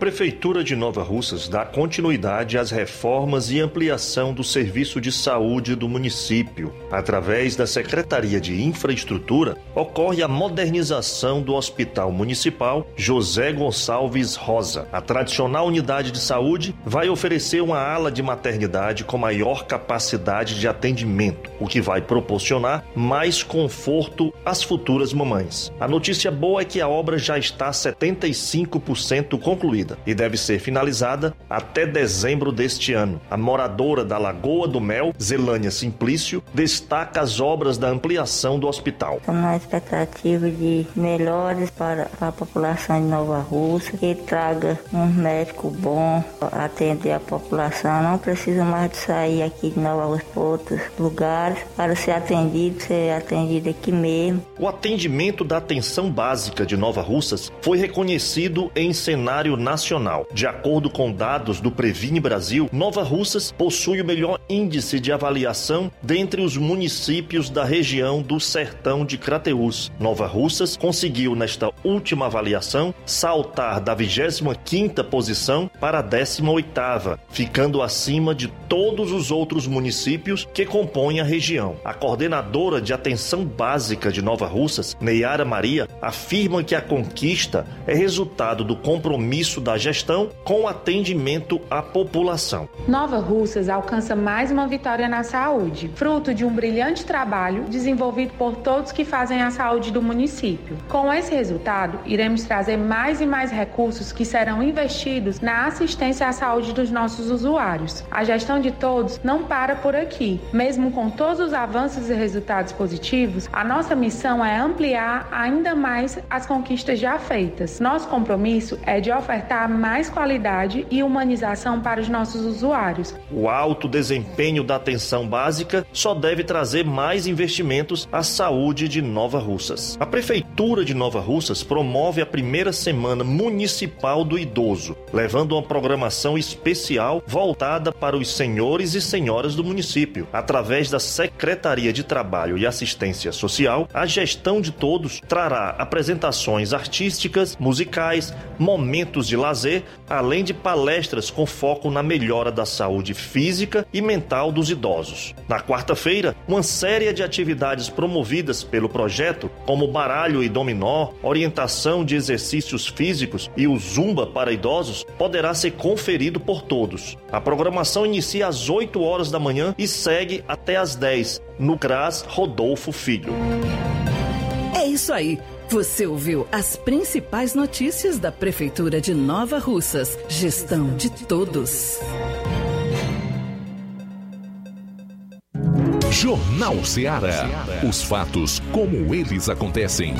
Prefeitura de Nova Russas dá continuidade às reformas e ampliação do serviço de saúde do município. Através da Secretaria de Infraestrutura, ocorre a modernização do Hospital Municipal José Gonçalves Rosa. A tradicional unidade de saúde vai oferecer uma ala de maternidade com maior capacidade de atendimento, o que vai proporcionar mais conforto às futuras mamães. A notícia boa é que a obra já está 75% concluída e deve ser finalizada até dezembro deste ano. A moradora da Lagoa do Mel, Zelânia Simplício, destaca as obras da ampliação do hospital. Estamos na expectativa de melhores para a população de Nova Rússia, que traga um médico bom para atender a população. Não precisa mais de sair aqui de Nova Rússia para outros lugares para ser atendido, ser atendido aqui mesmo. O atendimento da atenção básica de Nova Russas foi reconhecido em cenário nacional. De acordo com dados do Previne Brasil, Nova Russas possui o melhor índice de avaliação dentre os municípios da região do Sertão de Crateús. Nova Russas conseguiu nesta última avaliação saltar da 25ª posição para a 18ª, ficando acima de todos os outros municípios que compõem a região. A coordenadora de atenção básica de Nova Russas, Neiara Maria, afirma que a conquista é resultado do compromisso da gestão com atendimento à população. Nova Russas alcança mais uma vitória na saúde, fruto de um brilhante trabalho desenvolvido por todos que fazem a saúde do município. Com esse resultado, iremos trazer mais e mais recursos que serão investidos na assistência à saúde dos nossos usuários. A gestão de todos não para por aqui. Mesmo com todos os avanços e resultados positivos, a nossa missão é ampliar ainda mais as conquistas já feitas. Nosso compromisso é de ofertar mais qualidade e humanização para os nossos usuários. O alto desempenho da atenção básica só deve trazer mais investimentos à saúde de Nova Russas. A Prefeitura de Nova Russas promove a primeira semana municipal do idoso, levando uma programação especial voltada para os senhores e senhoras do município. Através da Secretaria de Trabalho e Assistência Social, a gestão de todos trará apresentações artísticas, musicais, momentos de lazer, além de palestras com foco na melhora da saúde física e mental dos idosos. Na quarta-feira, uma série de atividades promovidas pelo projeto, como baralho e dominó, orientação de exercícios físicos e o zumba para idosos, poderá ser conferido por todos. A programação inicia às 8 horas da manhã e segue até às 10, no CRAS Rodolfo Filho. É isso aí. Você ouviu as principais notícias da Prefeitura de Nova Russas. Gestão de todos. Jornal Ceará. Os fatos como eles acontecem.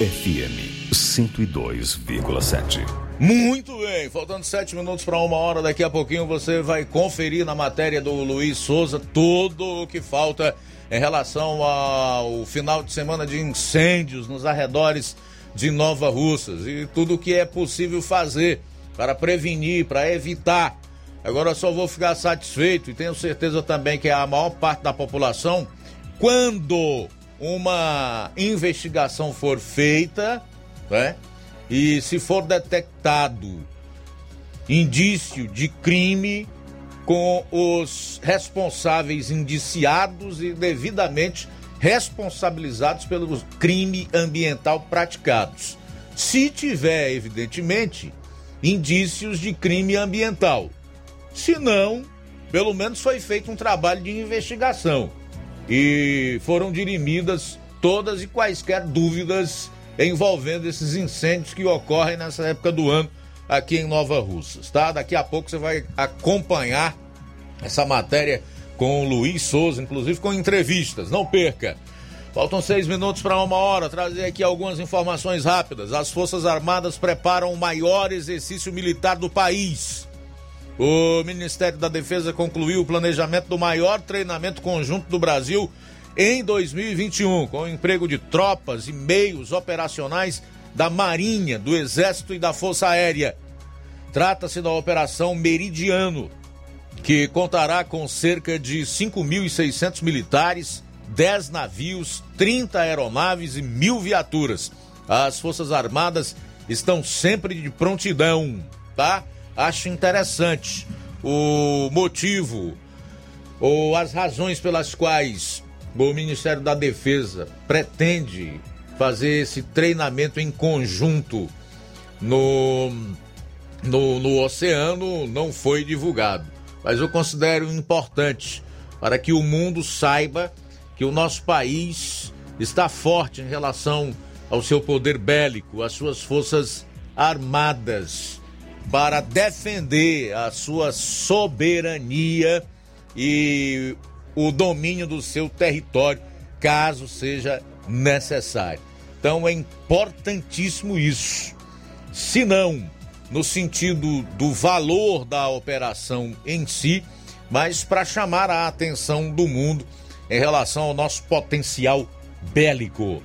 FM 102,7. Muito bem, faltando sete minutos para uma hora, daqui a pouquinho você vai conferir na matéria do Luiz Souza tudo o que falta em relação ao final de semana de incêndios nos arredores de Nova Russas e tudo o que é possível fazer para prevenir, para evitar. Agora só vou ficar satisfeito e tenho certeza também que a maior parte da população, quando uma investigação for feita, né? E se for detectado indício de crime com os responsáveis indiciados e devidamente responsabilizados pelo crime ambiental praticados. Se tiver, evidentemente, indícios de crime ambiental. Se não, pelo menos foi feito um trabalho de investigação e foram dirimidas todas e quaisquer dúvidas envolvendo esses incêndios que ocorrem nessa época do ano aqui em Nova Russas, tá? Daqui a pouco você vai acompanhar essa matéria com o Luiz Souza, inclusive com entrevistas. Não perca. Faltam seis minutos para uma hora. Trazer aqui algumas informações rápidas. As Forças Armadas preparam o maior exercício militar do país. O Ministério da Defesa concluiu o planejamento do maior treinamento conjunto do Brasil em 2021, com o emprego de tropas e meios operacionais da Marinha, do Exército e da Força Aérea. Trata-se da Operação Meridiano, que contará com cerca de 5.600 militares, 10 navios, 30 aeronaves e mil viaturas. As Forças Armadas estão sempre de prontidão, tá? acho interessante o motivo ou as razões pelas quais o Ministério da Defesa pretende fazer esse treinamento em conjunto no, no, no oceano não foi divulgado. Mas eu considero importante para que o mundo saiba que o nosso país está forte em relação ao seu poder bélico, às suas forças armadas para defender a sua soberania e o domínio do seu território, caso seja necessário. Então é importantíssimo isso. Se não no sentido do valor da operação em si, mas para chamar a atenção do mundo em relação ao nosso potencial bélico.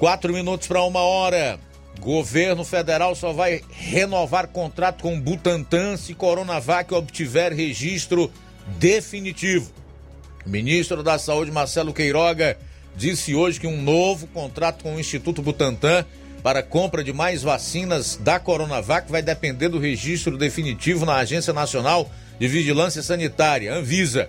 Quatro minutos para uma hora. Governo federal só vai renovar contrato com Butantan se Coronavac obtiver registro definitivo. O ministro da Saúde, Marcelo Queiroga, disse hoje que um novo contrato com o Instituto Butantan para compra de mais vacinas da Coronavac vai depender do registro definitivo na Agência Nacional de Vigilância Sanitária, Anvisa.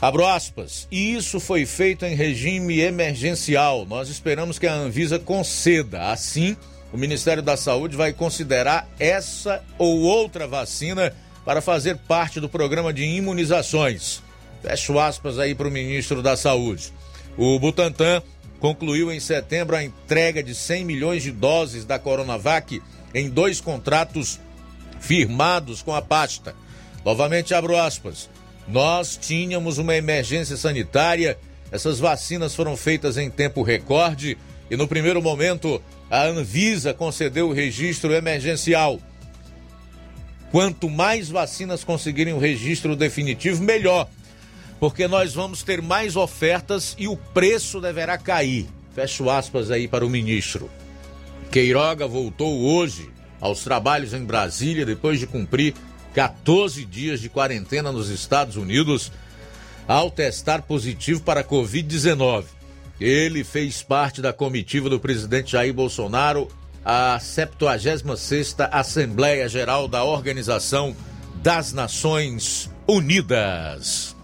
Abro aspas. E isso foi feito em regime emergencial. Nós esperamos que a Anvisa conceda. Assim, o Ministério da Saúde vai considerar essa ou outra vacina para fazer parte do programa de imunizações. Fecho aspas aí para o ministro da Saúde. O Butantan concluiu em setembro a entrega de 100 milhões de doses da Coronavac em dois contratos firmados com a pasta. Novamente abro aspas. Nós tínhamos uma emergência sanitária, essas vacinas foram feitas em tempo recorde e no primeiro momento a Anvisa concedeu o registro emergencial. Quanto mais vacinas conseguirem o registro definitivo, melhor, porque nós vamos ter mais ofertas e o preço deverá cair. Fecho aspas aí para o ministro. Queiroga voltou hoje aos trabalhos em Brasília depois de cumprir 14 dias de quarentena nos Estados Unidos ao testar positivo para Covid-19. Ele fez parte da comitiva do presidente Jair Bolsonaro à 76ª Assembleia Geral da Organização das Nações Unidas.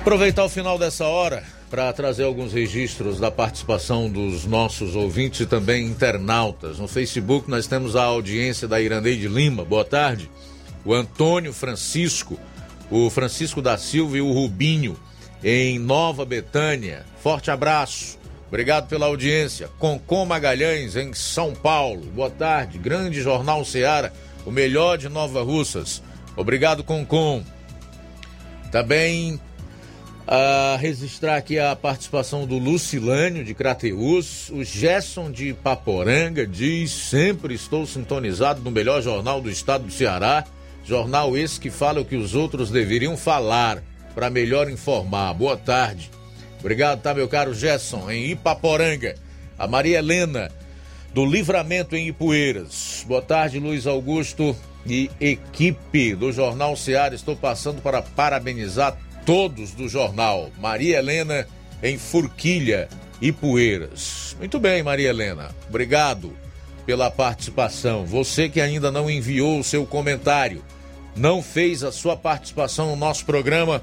Aproveitar o final dessa hora para trazer alguns registros da participação dos nossos ouvintes e também internautas. No Facebook nós temos a audiência da Irandeide Lima, boa tarde. O Antônio Francisco, o Francisco da Silva e o Rubinho em Nova Betânia. Forte abraço. Obrigado pela audiência. Concom Magalhães em São Paulo. Boa tarde. Grande Jornal Seara, o melhor de Nova Russas. Obrigado, Concom. Também a registrar aqui a participação do Lucilânio de Crateus, o Gerson de Paporanga diz: sempre estou sintonizado no melhor jornal do estado do Ceará, jornal esse que fala o que os outros deveriam falar para melhor informar. Boa tarde. Obrigado, tá, meu caro Gerson, em Ipaporanga. A Maria Helena, do Livramento em Ipueiras. Boa tarde, Luiz Augusto e equipe do Jornal Ceará. Estou passando para parabenizar todos do jornal. Maria Helena em Forquilha e Poeiras. Muito bem, Maria Helena. Obrigado pela participação. Você que ainda não enviou o seu comentário, não fez a sua participação no nosso programa,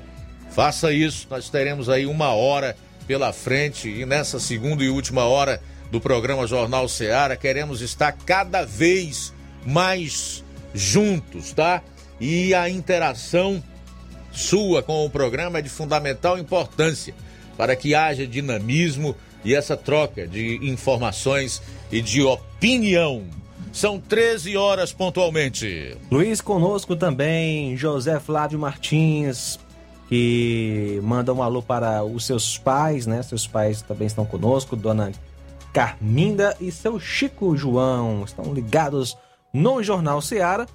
faça isso. Nós teremos aí uma hora pela frente e nessa segunda e última hora do programa Jornal Seara queremos estar cada vez mais juntos, tá? E a interação sua com o programa é de fundamental importância para que haja dinamismo e essa troca de informações e de opinião. São 13 horas pontualmente. Luiz conosco também, José Flávio Martins, que manda um alô para os seus pais, né? Seus pais também estão conosco, dona Carminda e seu Chico João, estão ligados no Jornal Seara.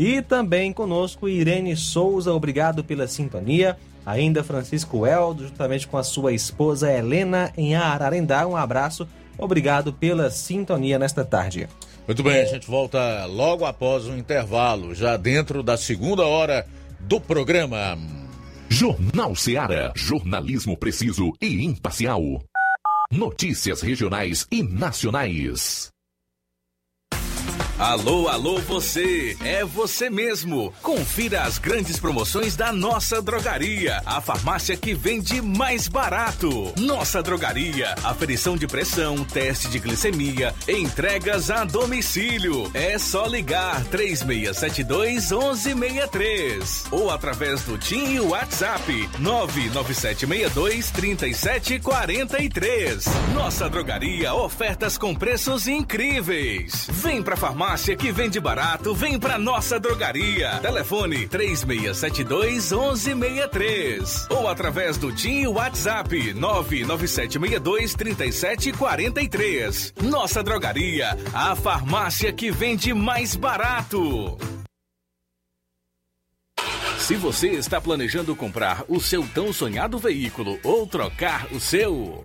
E também conosco Irene Souza, obrigado pela sintonia. Ainda Francisco Eldo, juntamente com a sua esposa Helena em Ararendá. Um abraço, obrigado pela sintonia nesta tarde. Muito bem, a gente volta logo após o intervalo, já dentro da segunda hora do programa. Jornal Seara. Jornalismo preciso e imparcial. Notícias regionais e nacionais. Alô, alô, você! É você mesmo! Confira as grandes promoções da nossa drogaria, a farmácia que vende mais barato. Nossa drogaria, aferição de pressão, teste de glicemia, entregas a domicílio. É só ligar 3672 1163 ou através do TIM e WhatsApp 99762 3743. Nossa drogaria, ofertas com preços incríveis. Vem pra farmácia farmácia que vende barato, vem pra nossa drogaria. Telefone 3672 1163 ou através do TIM WhatsApp 99762 3743. Nossa drogaria, a farmácia que vende mais barato. Se você está planejando comprar o seu tão sonhado veículo ou trocar o seu,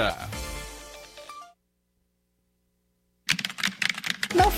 Yeah.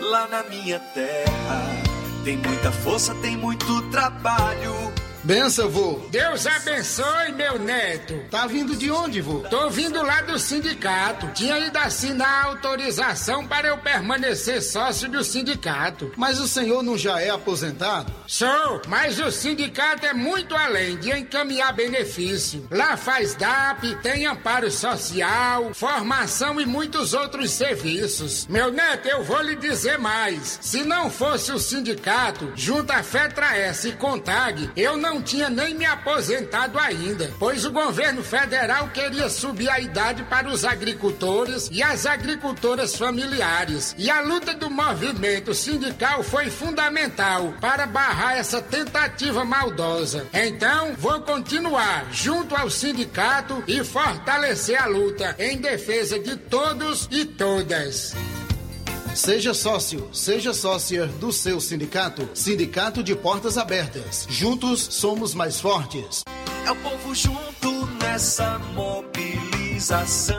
Lá na minha terra tem muita força, tem muito trabalho. Benção, vô. Deus abençoe, meu neto. Tá vindo de onde, vô? Tô vindo lá do sindicato. Tinha ido assinar autorização para eu permanecer sócio do sindicato. Mas o senhor não já é aposentado? Sou, mas o sindicato é muito além de encaminhar benefício. Lá faz DAP, tem amparo social, formação e muitos outros serviços. Meu neto, eu vou lhe dizer mais. Se não fosse o sindicato, junto a Fetra S e Contag, eu não tinha nem me aposentado ainda, pois o governo federal queria subir a idade para os agricultores e as agricultoras familiares. E a luta do movimento sindical foi fundamental para barrar essa tentativa maldosa. Então, vou continuar junto ao sindicato e fortalecer a luta em defesa de todos e todas. Seja sócio, seja sócia do seu sindicato. Sindicato de Portas Abertas. Juntos somos mais fortes. É o povo junto nessa mobilização.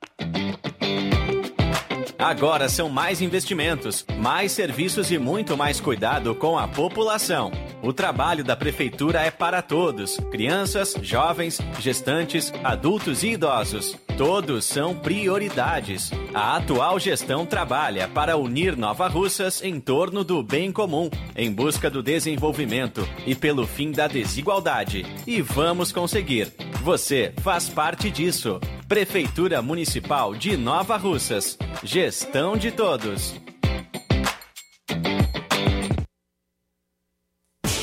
Agora são mais investimentos, mais serviços e muito mais cuidado com a população. O trabalho da Prefeitura é para todos: crianças, jovens, gestantes, adultos e idosos. Todos são prioridades. A atual gestão trabalha para unir Nova Russas em torno do bem comum, em busca do desenvolvimento e pelo fim da desigualdade. E vamos conseguir. Você faz parte disso. Prefeitura Municipal de Nova Russas. Gestão de todos.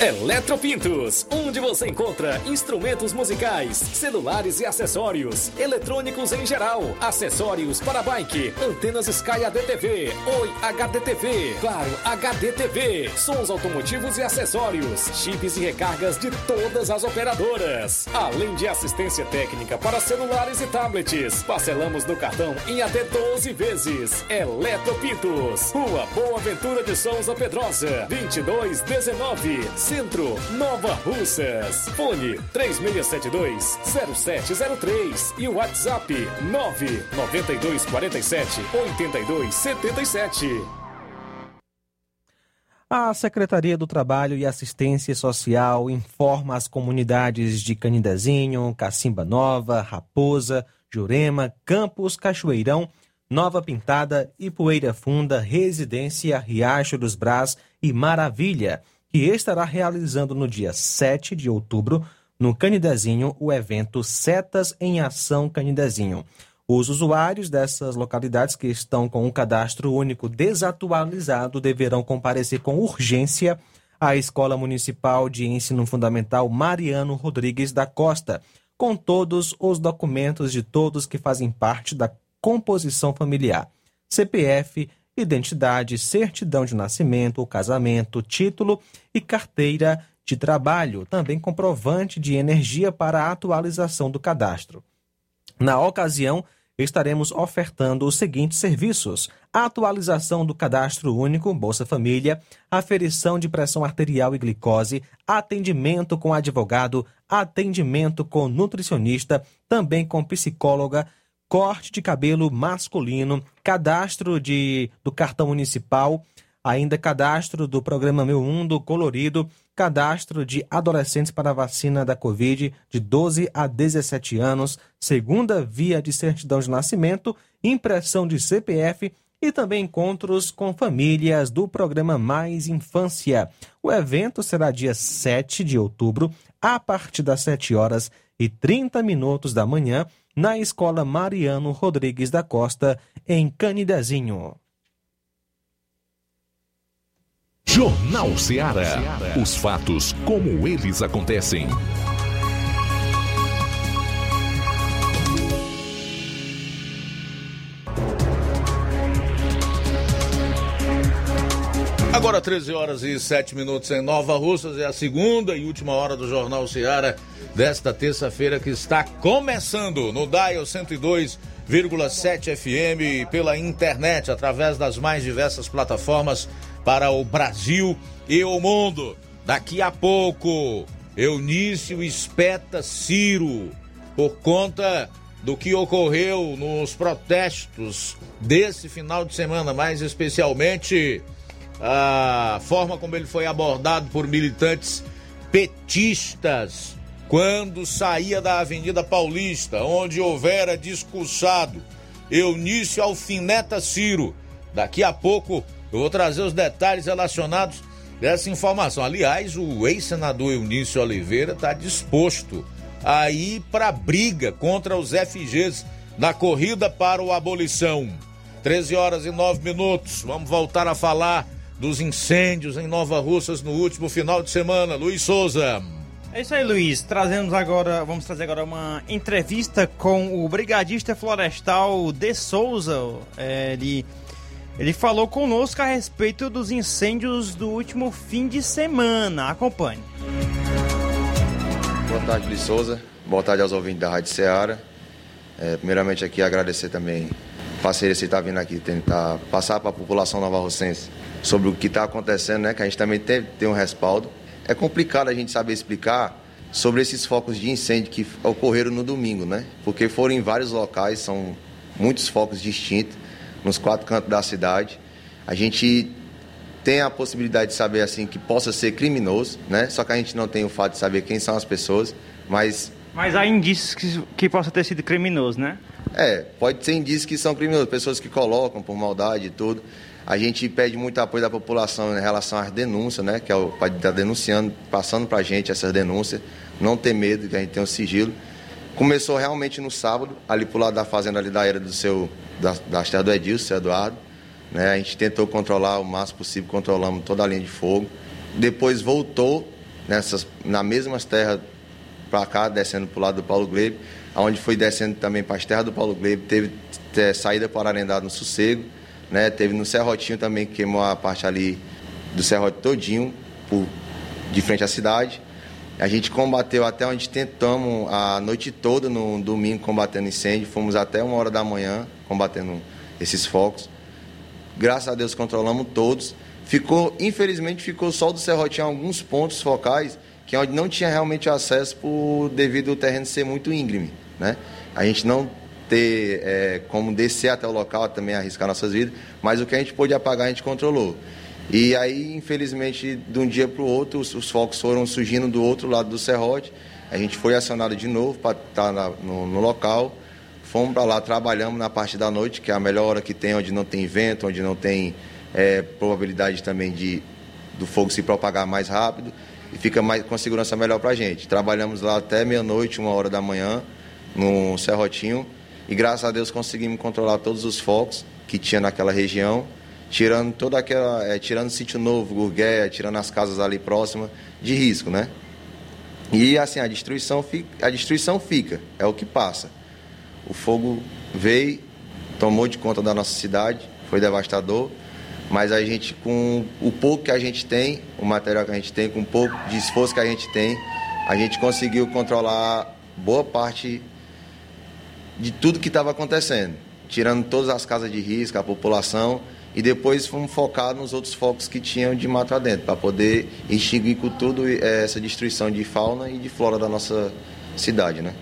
Eletropintos, onde você encontra instrumentos musicais, celulares e acessórios, eletrônicos em geral, acessórios para bike, antenas Sky ADTV, Oi HDTV, Claro HDTV, sons automotivos e acessórios, chips e recargas de todas as operadoras, além de assistência técnica para celulares e tablets. Parcelamos no cartão em até 12 vezes. Eletropintos, Rua Boa Ventura de Souza Pedrosa, 2219. Centro, Nova Russas. Fone 3672-0703 e o WhatsApp 99247-8277. A Secretaria do Trabalho e Assistência Social informa as comunidades de Canidezinho, Cacimba Nova, Raposa, Jurema, Campos, Cachoeirão, Nova Pintada, Ipueira Funda, Residência, Riacho dos Brás e Maravilha que estará realizando no dia 7 de outubro, no Canidezinho, o evento Setas em Ação Canidezinho. Os usuários dessas localidades que estão com um cadastro único desatualizado deverão comparecer com urgência à Escola Municipal de Ensino Fundamental Mariano Rodrigues da Costa, com todos os documentos de todos que fazem parte da composição familiar: CPF, identidade, certidão de nascimento, casamento, título e carteira de trabalho, também comprovante de energia para a atualização do cadastro. Na ocasião, estaremos ofertando os seguintes serviços: atualização do cadastro único Bolsa Família, aferição de pressão arterial e glicose, atendimento com advogado, atendimento com nutricionista, também com psicóloga, corte de cabelo masculino, cadastro de, do cartão municipal, ainda cadastro do programa Meu Mundo Colorido, cadastro de adolescentes para a vacina da Covid de 12 a 17 anos, segunda via de certidão de nascimento, impressão de CPF e também encontros com famílias do programa Mais Infância. O evento será dia 7 de outubro, a partir das 7 horas e 30 minutos da manhã, na Escola Mariano Rodrigues da Costa, em Canidezinho. Jornal Ceará. Os fatos como eles acontecem. Agora 13 horas e 7 minutos em Nova Russas, é a segunda e última hora do Jornal Ceará desta terça-feira que está começando no Dial 102,7 FM pela internet, através das mais diversas plataformas para o Brasil e o mundo. Daqui a pouco, Eunício espeta Ciro por conta do que ocorreu nos protestos desse final de semana, mais especialmente a forma como ele foi abordado por militantes petistas quando saía da Avenida Paulista, onde houvera discursado Eunício Alfineta Ciro. Daqui a pouco eu vou trazer os detalhes relacionados dessa informação. Aliás, o ex-senador Eunício Oliveira está disposto aí para briga contra os FGs na corrida para o abolição. 13 horas e 9 minutos. Vamos voltar a falar dos incêndios em Nova Russas no último final de semana. Luiz Souza. É isso aí, Luiz. Trazemos agora, vamos trazer agora uma entrevista com o brigadista florestal De Souza. É, ele, ele falou conosco a respeito dos incêndios do último fim de semana. Acompanhe. Boa tarde, Luiz Souza. Boa tarde aos ouvintes da Rádio Ceará. É, primeiramente aqui agradecer também a parceria que está vindo aqui tentar passar para a população nova-rossense sobre o que está acontecendo, né? Que a gente também tem, tem um respaldo. É complicado a gente saber explicar sobre esses focos de incêndio que ocorreram no domingo, né? Porque foram em vários locais, são muitos focos distintos, nos quatro cantos da cidade. A gente tem a possibilidade de saber assim que possa ser criminoso, né? Só que a gente não tem o fato de saber quem são as pessoas, mas Mas há indícios que, que possa ter sido criminoso, né? é, pode ser indícios que são criminosos, pessoas que colocam por maldade e tudo. A gente pede muito apoio da população em relação às denúncias, né? Que é o pai está denunciando, passando para a gente essas denúncias. Não ter medo, que a gente tem um sigilo. Começou realmente no sábado, ali pro lado da fazenda ali da era do seu, da, da terra do Edilson, seu Eduardo. Né? A gente tentou controlar o máximo possível, controlamos toda a linha de fogo. Depois voltou nessas, na mesmas terras para cá, descendo para o lado do Paulo Glebe, onde foi descendo também para as terras do Paulo Glebe, teve é, saída para Ararendá no Sossego, né? teve no Serrotinho também, que queimou a parte ali do Serrote todinho, por, de frente à cidade. A gente combateu até onde tentamos a noite toda no domingo combatendo incêndio, fomos até uma hora da manhã combatendo esses focos. Graças a Deus controlamos todos. Ficou, infelizmente, ficou só do Serrotinho alguns pontos focais que é onde não tinha realmente acesso por devido ao terreno ser muito íngreme, né? A gente não ter é, como descer até o local também arriscar nossas vidas, mas o que a gente pôde apagar a gente controlou. E aí, infelizmente, de um dia para o outro, os, os, focos foram surgindo do outro lado do serrote. A gente foi acionado de novo para estar na, no, no local. Fomos para lá, trabalhamos na parte da noite, que é a melhor hora que tem, onde não tem vento, onde não tem é, probabilidade também de do fogo se propagar mais rápido e fica mais, com segurança melhor para a gente. Trabalhamos lá até meia-noite, uma hora da manhã, no Serrotinho, e graças a Deus conseguimos controlar todos os focos que tinha naquela região, tirando toda aquela, é, tirando o sítio novo, Gurgué, tirando as casas ali próximas de risco, né? E assim, a destruição, fica, a destruição fica, é o que passa. O fogo veio, tomou de conta da nossa cidade, foi devastador, mas a gente, com o pouco que a gente tem, o material que a gente tem, com o pouco de esforço que a gente tem, a gente conseguiu controlar boa parte de tudo que estava acontecendo, tirando todas as casas de risco, a população, e depois fomos focar nos outros focos que tinham de mato adentro, para poder extinguir com tudo eh, essa destruição de fauna e de flora da nossa cidade, né?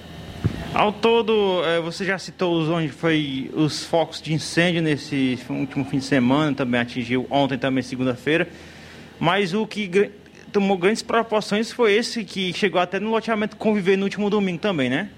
Ao todo, eh, você já citou onde foi os focos de incêndio nesse último fim de semana, também atingiu ontem, também segunda-feira. Mas o que tomou grandes proporções foi esse que chegou até no loteamento Conviver no último domingo também, né?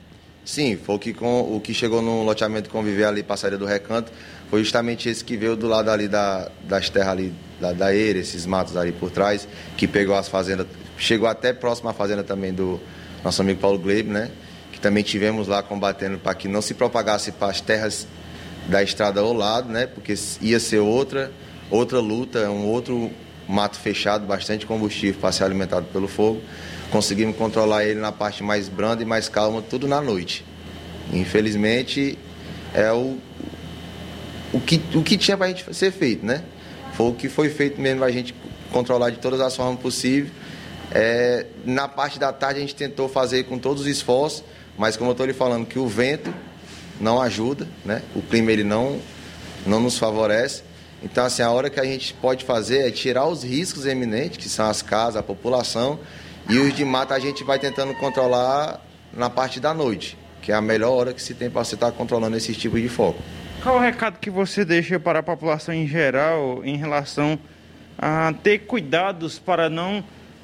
Sim, foi o que, com, o que chegou no loteamento Conviver ali, Passaria do Recanto, foi justamente esse que veio do lado ali da, das terras ali, da, da Eira, esses matos ali por trás, que pegou as fazendas, chegou até próximo à fazenda também do nosso amigo Paulo Glebe, né? Que também tivemos lá combatendo para que não se propagasse para as terras da estrada ao lado, né? Porque ia ser outra, outra luta, um outro mato fechado, bastante combustível para ser alimentado pelo fogo. Conseguimos controlar ele na parte mais branda e mais calma, tudo na noite. Infelizmente, é o, o, que, o que tinha para a gente ser feito, né? Foi o que foi feito mesmo a gente controlar de todas as formas possíveis. É, na parte da tarde a gente tentou fazer com todos os esforços, mas como eu estou lhe falando que o vento não ajuda, né? O clima ele não não nos favorece. Então assim, a hora que a gente pode fazer é tirar os riscos eminentes, que são as casas, a população, e os de mata a gente vai tentando controlar na parte da noite, que é a melhor hora que se tem para você estar controlando esse tipo de foco. Qual o recado que você deixa para a população em geral em relação a ter cuidados para não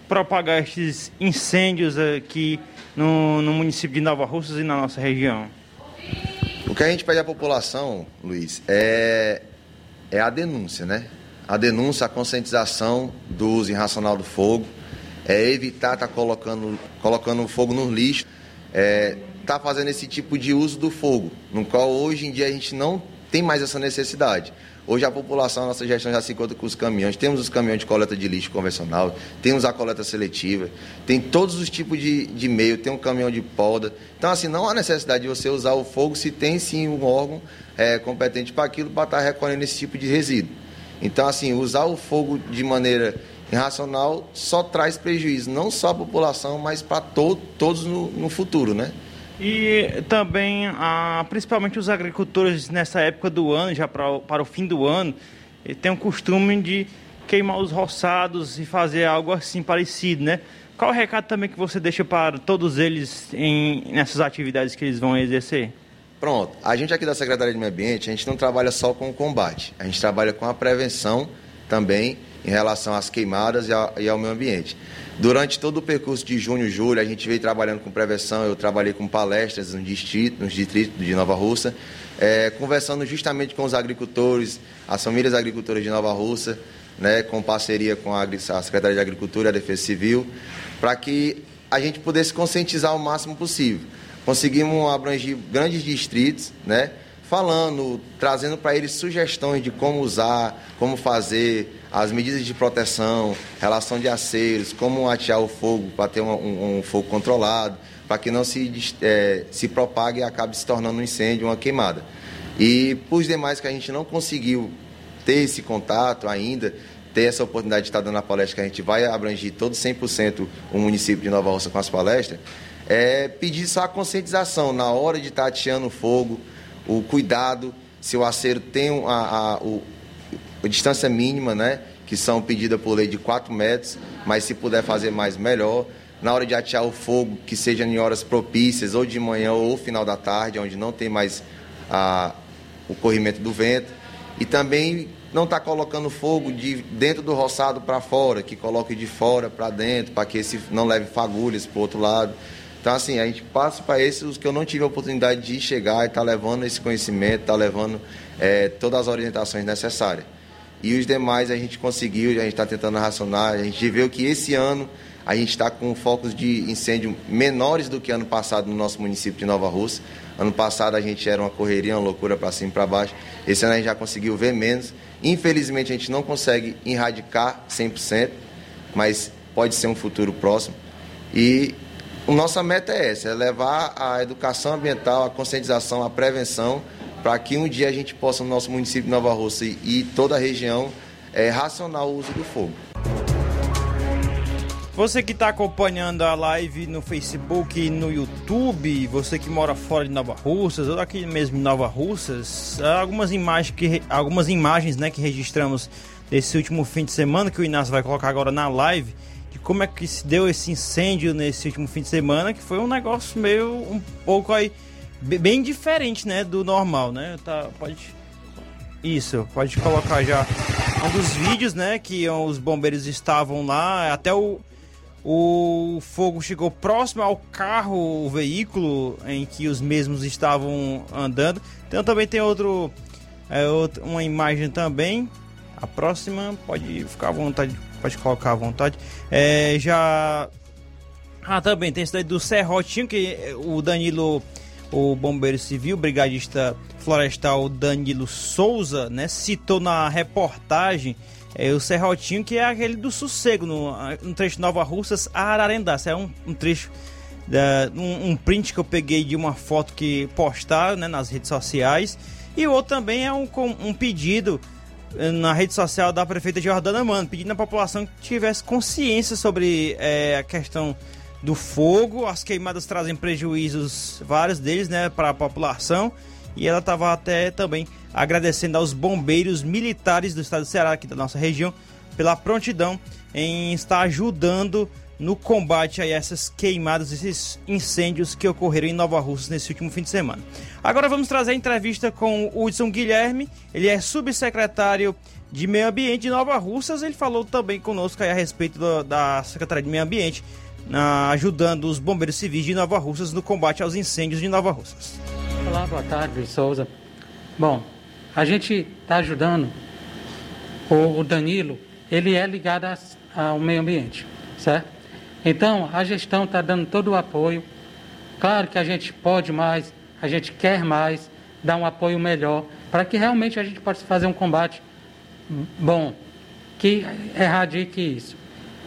propagar esses incêndios aqui no, no município de Nova Russas e na nossa região? O que a gente pede à população, Luiz, é, é a denúncia, né? A denúncia, a conscientização do uso irracional do fogo, é evitar estar tá colocando, colocando fogo no lixo. está fazendo esse tipo de uso do fogo, no qual hoje em dia a gente não tem mais essa necessidade. Hoje a população, a nossa gestão já se encontra com os caminhões. Temos os caminhões de coleta de lixo convencional, temos a coleta seletiva, tem todos os tipos de, de meio, tem um caminhão de poda. Então, assim, não há necessidade de você usar o fogo se tem sim um órgão é, competente para aquilo, para estar recolhendo esse tipo de resíduo. Então, assim, usar o fogo de maneira irracional só traz prejuízo, não só à população, mas para to todos no, no futuro, né? E também, ah, principalmente os agricultores nessa época do ano, já para, para o fim do ano, têm o costume de queimar os roçados e fazer algo assim parecido, né? Qual o recado também que você deixa para todos eles em, nessas atividades que eles vão exercer? Pronto, a gente aqui da Secretaria de Meio Ambiente, a gente não trabalha só com o combate, a gente trabalha com a prevenção também em relação às queimadas e ao meio ambiente. Durante todo o percurso de junho e julho, a gente veio trabalhando com prevenção, eu trabalhei com palestras no distrito, nos distritos de Nova Russa, é, conversando justamente com os agricultores, as famílias agricultoras de Nova Russa, né, com parceria com a, a Secretaria de Agricultura e a Defesa Civil, para que a gente pudesse conscientizar o máximo possível. Conseguimos abranger grandes distritos, né, falando, trazendo para eles sugestões de como usar, como fazer, as medidas de proteção, relação de aceiros, como atear o fogo para ter um, um, um, fogo controlado, para que não se, é, se propague e acabe se tornando um incêndio, uma queimada. E por demais que a gente não conseguiu ter esse contato ainda, ter essa oportunidade de estar dando a palestra, que a gente vai abranger todo 100% o município de Nova Roça com as palestras, é pedir só a conscientização na hora de estar ateando o fogo, o cuidado, se o aceiro tem a, a, o, a distância mínima, né? Que são pedidas por lei de 4 metros, mas se puder fazer mais, melhor. Na hora de atear o fogo, que seja em horas propícias, ou de manhã ou final da tarde, onde não tem mais a, o corrimento do vento. E também não está colocando fogo de dentro do roçado para fora, que coloque de fora para dentro, para que esse não leve fagulhas para o outro lado. Então, assim, a gente passa para esses que eu não tive a oportunidade de chegar e estar tá levando esse conhecimento, estar tá levando é, todas as orientações necessárias. E os demais a gente conseguiu, a gente está tentando racionar. A gente viu que esse ano a gente está com focos de incêndio menores do que ano passado no nosso município de Nova Rússia. Ano passado a gente era uma correria, uma loucura para cima e para baixo. Esse ano a gente já conseguiu ver menos. Infelizmente a gente não consegue erradicar 100%, mas pode ser um futuro próximo. E a nossa meta é essa, é levar a educação ambiental, a conscientização, a prevenção para que um dia a gente possa, no nosso município de Nova Rússia e toda a região, é, racionar o uso do fogo. Você que está acompanhando a live no Facebook e no YouTube, você que mora fora de Nova Russas ou aqui mesmo em Nova Russas, algumas imagens que algumas imagens, né, que registramos desse último fim de semana que o Inácio vai colocar agora na live, de como é que se deu esse incêndio nesse último fim de semana, que foi um negócio meio um pouco aí bem diferente, né, do normal, né? Tá, pode isso, pode colocar já um dos vídeos, né, que os bombeiros estavam lá, até o o fogo chegou próximo ao carro, o veículo em que os mesmos estavam andando. Então também tem outro, é, outro uma imagem também. A próxima pode ficar à vontade, pode colocar à vontade. É, já ah, também tem esse daí do Serrotinho que o Danilo o bombeiro civil, brigadista florestal Danilo Souza, né, citou na reportagem é, o Serrotinho, que é aquele do sossego, no, no trecho Nova Russas a Ararendá. é um, um trecho, um, um, print que eu peguei de uma foto que postaram né, nas redes sociais. E o outro também é um, um pedido eh, na rede social da prefeita Jordana Mano, pedindo à população que tivesse consciência sobre é, a questão do fogo. As queimadas trazem prejuízos, vários deles, né, para a população. E ela estava até também agradecendo aos bombeiros militares do estado do Ceará, aqui da nossa região, pela prontidão em estar ajudando no combate a essas queimadas, esses incêndios que ocorreram em Nova Rússia nesse último fim de semana. Agora vamos trazer a entrevista com o Hudson Guilherme, ele é subsecretário de Meio Ambiente de Nova Russas, ele falou também conosco a respeito do, da Secretaria de Meio Ambiente ajudando os bombeiros civis de Nova Russas no combate aos incêndios de Nova Russas. Olá, boa tarde, Souza. Bom, a gente está ajudando o, o, Danilo, ele é ligado a, ao meio ambiente, certo? Então, a gestão está dando todo o apoio, Claro que a gente pode mais, a gente quer mais, dar um apoio melhor, para que realmente a gente possa fazer um combate bom, que erradique isso.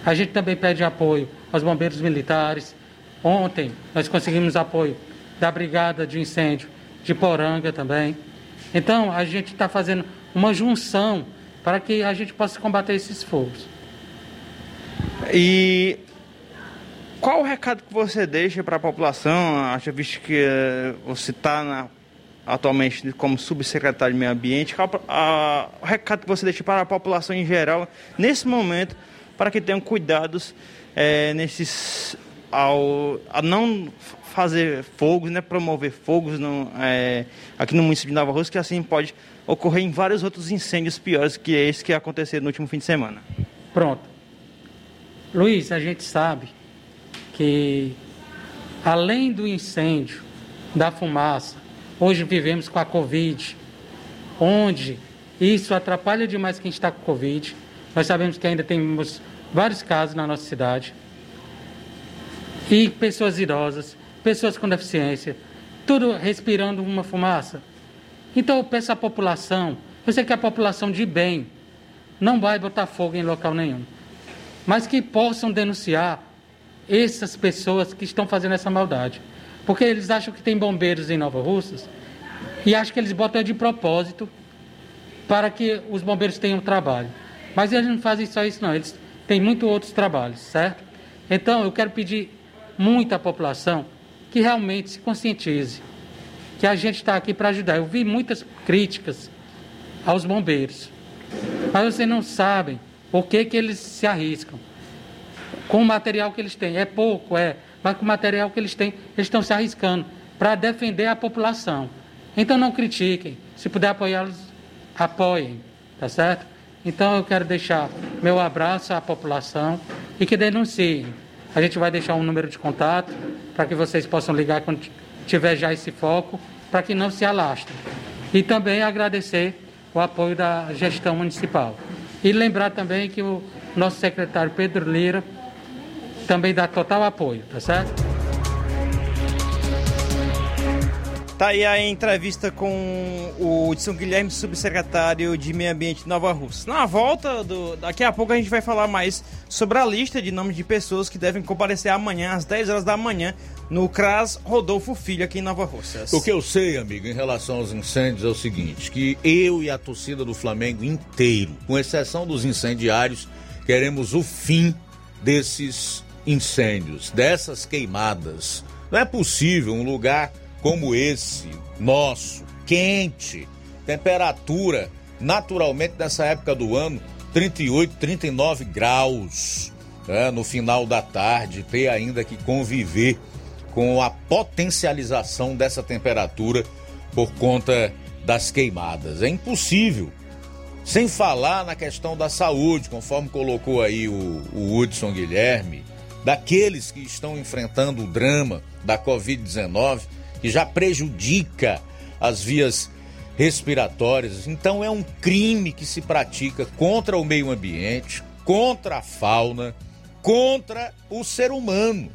A gente também pede apoio aos bombeiros militares. Ontem nós conseguimos apoio da Brigada de Incêndio de Poranga também. Então a gente está fazendo uma junção para que a gente possa combater esses fogos. E qual o recado que você deixa para a população? Acha visto que eh, você está atualmente como subsecretário de Meio Ambiente, qual a, o recado que você deixa para a população em geral nesse momento para que tenham cuidados é, nesses ao a não fazer fogos, né, promover fogos no, é, aqui no município de Nova Rússia, que assim pode ocorrer em vários outros incêndios piores que esse que aconteceu no último fim de semana. Pronto. Luiz, a gente sabe que além do incêndio, da fumaça, hoje vivemos com a Covid, onde isso atrapalha demais quem está com Covid. Nós sabemos que ainda temos vários casos na nossa cidade. E pessoas idosas, pessoas com deficiência, tudo respirando uma fumaça. Então eu peço à população, eu sei que a população de bem não vai botar fogo em local nenhum, mas que possam denunciar essas pessoas que estão fazendo essa maldade. Porque eles acham que tem bombeiros em Nova Russas e acham que eles botam de propósito para que os bombeiros tenham trabalho. Mas eles não fazem só isso, não. Eles têm muitos outros trabalhos, certo? Então, eu quero pedir muito à população que realmente se conscientize que a gente está aqui para ajudar. Eu vi muitas críticas aos bombeiros, mas vocês não sabem o que, que eles se arriscam com o material que eles têm. É pouco, é, mas com o material que eles têm, eles estão se arriscando para defender a população. Então não critiquem. Se puder apoiá-los, apoiem, tá certo? Então eu quero deixar meu abraço à população e que denunciem. A gente vai deixar um número de contato para que vocês possam ligar quando tiver já esse foco, para que não se alastre. E também agradecer o apoio da gestão municipal. E lembrar também que o nosso secretário Pedro Lira também dá total apoio, tá certo? Tá aí a entrevista com o Edson Guilherme, subsecretário de Meio Ambiente de Nova Rússia. Na volta, do, daqui a pouco a gente vai falar mais sobre a lista de nomes de pessoas que devem comparecer amanhã, às 10 horas da manhã, no CRAS Rodolfo Filho, aqui em Nova Rússia. O que eu sei, amigo, em relação aos incêndios é o seguinte: que eu e a torcida do Flamengo inteiro, com exceção dos incendiários, queremos o fim desses incêndios, dessas queimadas. Não é possível um lugar como esse, nosso, quente, temperatura, naturalmente nessa época do ano, 38, 39 graus, né, no final da tarde, ter ainda que conviver com a potencialização dessa temperatura por conta das queimadas. É impossível. Sem falar na questão da saúde, conforme colocou aí o, o Hudson Guilherme, daqueles que estão enfrentando o drama da Covid-19 que já prejudica as vias respiratórias. Então é um crime que se pratica contra o meio ambiente, contra a fauna, contra o ser humano,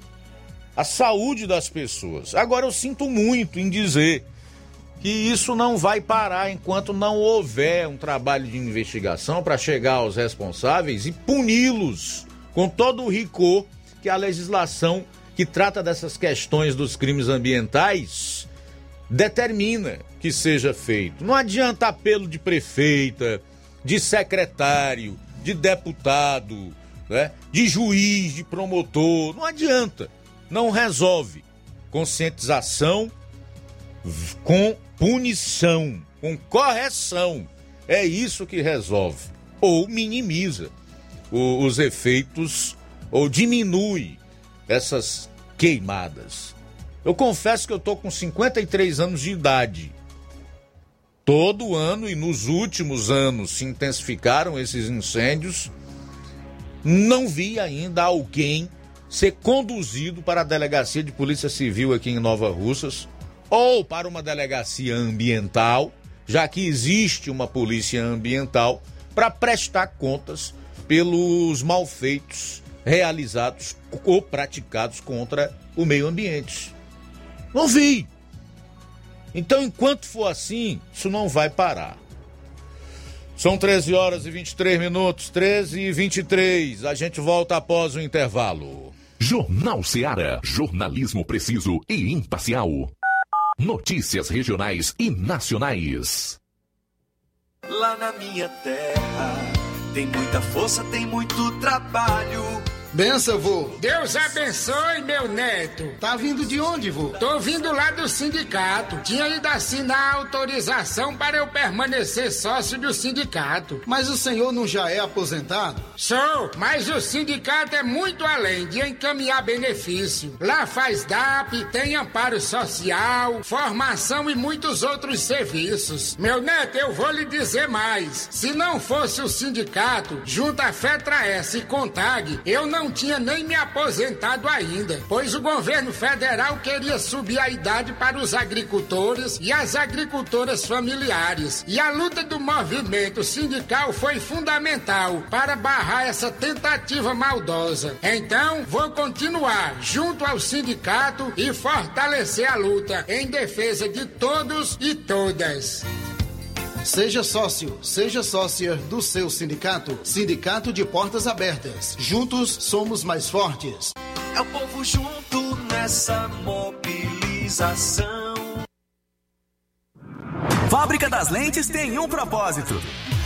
a saúde das pessoas. Agora eu sinto muito em dizer que isso não vai parar enquanto não houver um trabalho de investigação para chegar aos responsáveis e puni-los com todo o rigor que a legislação que trata dessas questões dos crimes ambientais determina que seja feito. Não adianta apelo de prefeita, de secretário, de deputado, né? de juiz, de promotor. Não adianta. Não resolve. Conscientização com punição, com correção. É isso que resolve. Ou minimiza os efeitos, ou diminui essas queimadas. Eu confesso que eu tô com 53 anos de idade. Todo ano e nos últimos anos se intensificaram esses incêndios. Não vi ainda alguém ser conduzido para a delegacia de polícia civil aqui em Nova Russas ou para uma delegacia ambiental, já que existe uma polícia ambiental para prestar contas pelos malfeitos realizados ou praticados contra o meio ambiente. Não vi. Então, enquanto for assim, isso não vai parar. São 13 horas e 23 minutos, 13 e 23. A gente volta após o intervalo. Jornal Seara. Jornalismo preciso e imparcial. Notícias regionais e nacionais. Lá na minha terra tem muita força, tem muito trabalho. Benção, vô. Deus abençoe, meu neto. Tá vindo de onde, vô? Tô vindo lá do sindicato. Tinha ido assinar a autorização para eu permanecer sócio do sindicato. Mas o senhor não já é aposentado? Sou, mas o sindicato é muito além de encaminhar benefício. Lá faz DAP, tem amparo social, formação e muitos outros serviços. Meu neto, eu vou lhe dizer mais. Se não fosse o sindicato, junto à Fetra S e Contag, eu não tinha nem me aposentado ainda, pois o governo federal queria subir a idade para os agricultores e as agricultoras familiares. E a luta do movimento sindical foi fundamental para barrar essa tentativa maldosa. Então, vou continuar junto ao sindicato e fortalecer a luta em defesa de todos e todas. Seja sócio, seja sócia do seu sindicato. Sindicato de Portas Abertas. Juntos somos mais fortes. É o povo junto nessa mobilização. Fábrica das Lentes tem um propósito.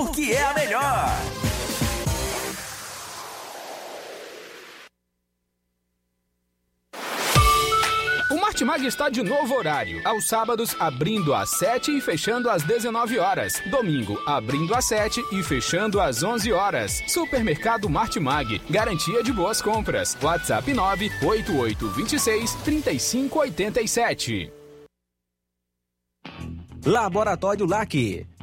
porque é a melhor. O Martimag está de novo horário. Aos sábados, abrindo às 7 e fechando às 19 horas. Domingo, abrindo às 7 e fechando às 11 horas. Supermercado Martimag. Garantia de boas compras. WhatsApp 98826 3587. Laboratório LAC.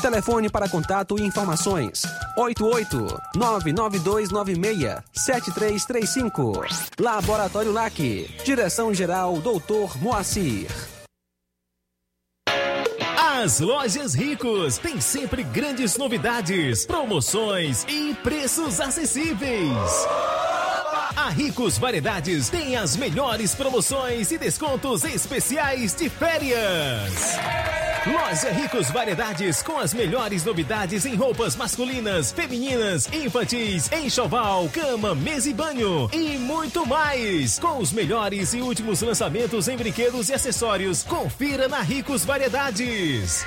Telefone para contato e informações: 88-99296-7335. Laboratório LAC. Direção-Geral Dr. Moacir. As lojas Ricos têm sempre grandes novidades, promoções e preços acessíveis. A Ricos Variedades tem as melhores promoções e descontos especiais de férias. Loja Ricos Variedades com as melhores novidades em roupas masculinas, femininas, infantis, enxoval, cama, mesa e banho e muito mais. Com os melhores e últimos lançamentos em brinquedos e acessórios, confira na Ricos Variedades.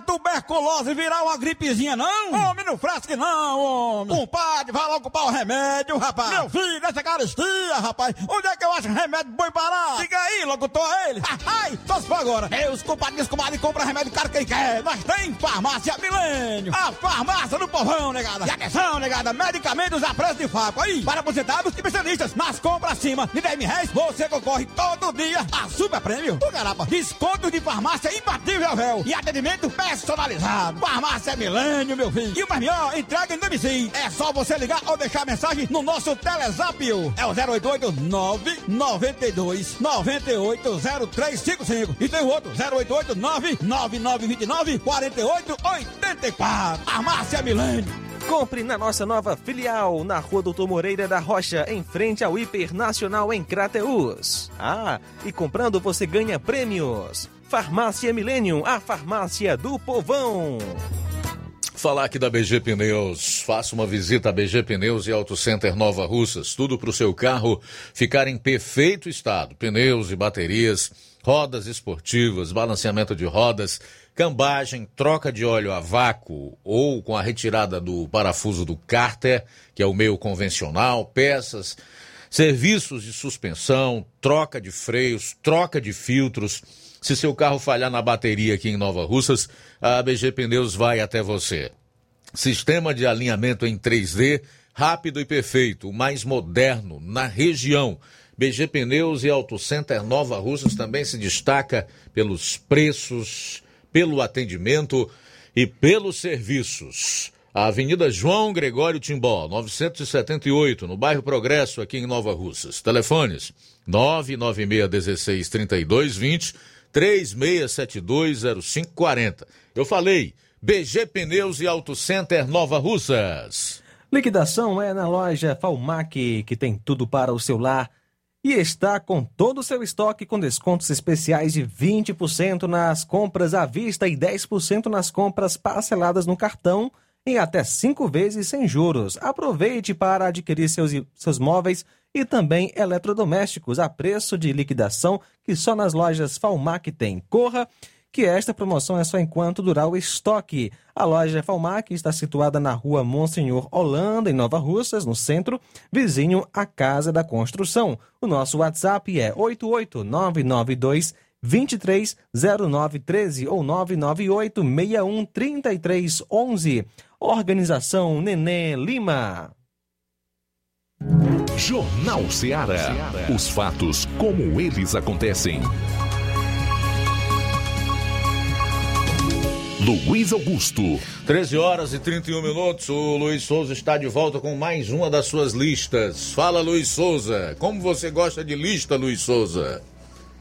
tuberculose virar uma gripezinha, não? Homem, não fresque não, homem. Compadre, vai logo comprar o remédio, rapaz. Meu filho, essa caristia, rapaz. Onde é que eu acho remédio bom parar? Diga aí, a ele. Ai, só se for agora. Meus compadres, comadre, compra remédio caro quem quer. Nós tem farmácia Milênio. A farmácia do povão, negada. E atenção, negada, medicamentos a preço de faco. Aí, para aposentados e especialistas. Nas compras acima de 10 mil reais, você concorre todo dia a super prêmio. O garapa, descontos de farmácia imbatível, véu. E atendimento personalizado. Farmácia Milênio, meu filho. E o melhor, entrega em domicílio. É só você ligar ou deixar mensagem no nosso Telezap. É o 088 992 980355. E tem o outro, 088 99929 4884. Farmácia Milênio. Compre na nossa nova filial, na Rua Doutor Moreira da Rocha, em frente ao Hiper Nacional em Crateus. Ah, e comprando você ganha prêmios. Farmácia Millennium, a farmácia do povão. Falar aqui da BG Pneus. Faça uma visita à BG Pneus e Auto Center Nova Russas. Tudo para o seu carro ficar em perfeito estado. Pneus e baterias, rodas esportivas, balanceamento de rodas, cambagem, troca de óleo a vácuo ou com a retirada do parafuso do cárter, que é o meio convencional, peças, serviços de suspensão, troca de freios, troca de filtros. Se seu carro falhar na bateria aqui em Nova Russas, a BG Pneus vai até você. Sistema de alinhamento em 3D, rápido e perfeito, o mais moderno na região. BG Pneus e Auto Center Nova Russas também se destaca pelos preços, pelo atendimento e pelos serviços. A Avenida João Gregório Timbó, 978, no bairro Progresso, aqui em Nova Russas. Telefones 996 3220 36720540. Eu falei, BG Pneus e Auto Center Nova Russas. Liquidação é na loja Falmac, que tem tudo para o seu lar e está com todo o seu estoque com descontos especiais de 20% nas compras à vista e 10% nas compras parceladas no cartão em até cinco vezes sem juros. Aproveite para adquirir seus, seus móveis também eletrodomésticos a preço de liquidação que só nas lojas Falmac tem. Corra, que esta promoção é só enquanto durar o estoque. A loja Falmac está situada na rua Monsenhor Holanda, em Nova Russas, no centro, vizinho à Casa da Construção. O nosso WhatsApp é 88992 230913 ou 998 613311. Organização Nenê Lima. Jornal Ceará. Os fatos como eles acontecem. Luiz Augusto. 13 horas e 31 minutos. O Luiz Souza está de volta com mais uma das suas listas. Fala, Luiz Souza. Como você gosta de lista, Luiz Souza?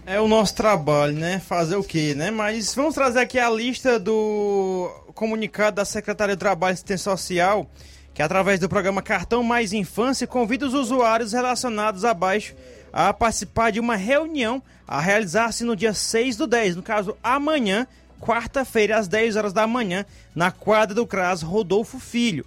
É o nosso trabalho, né? Fazer o quê, né? Mas vamos trazer aqui a lista do comunicado da Secretaria de Trabalho e Assistência Social, que através do programa Cartão Mais Infância convida os usuários relacionados abaixo a participar de uma reunião a realizar-se no dia 6 do 10, no caso amanhã, quarta-feira, às 10 horas da manhã, na quadra do CRAS Rodolfo Filho.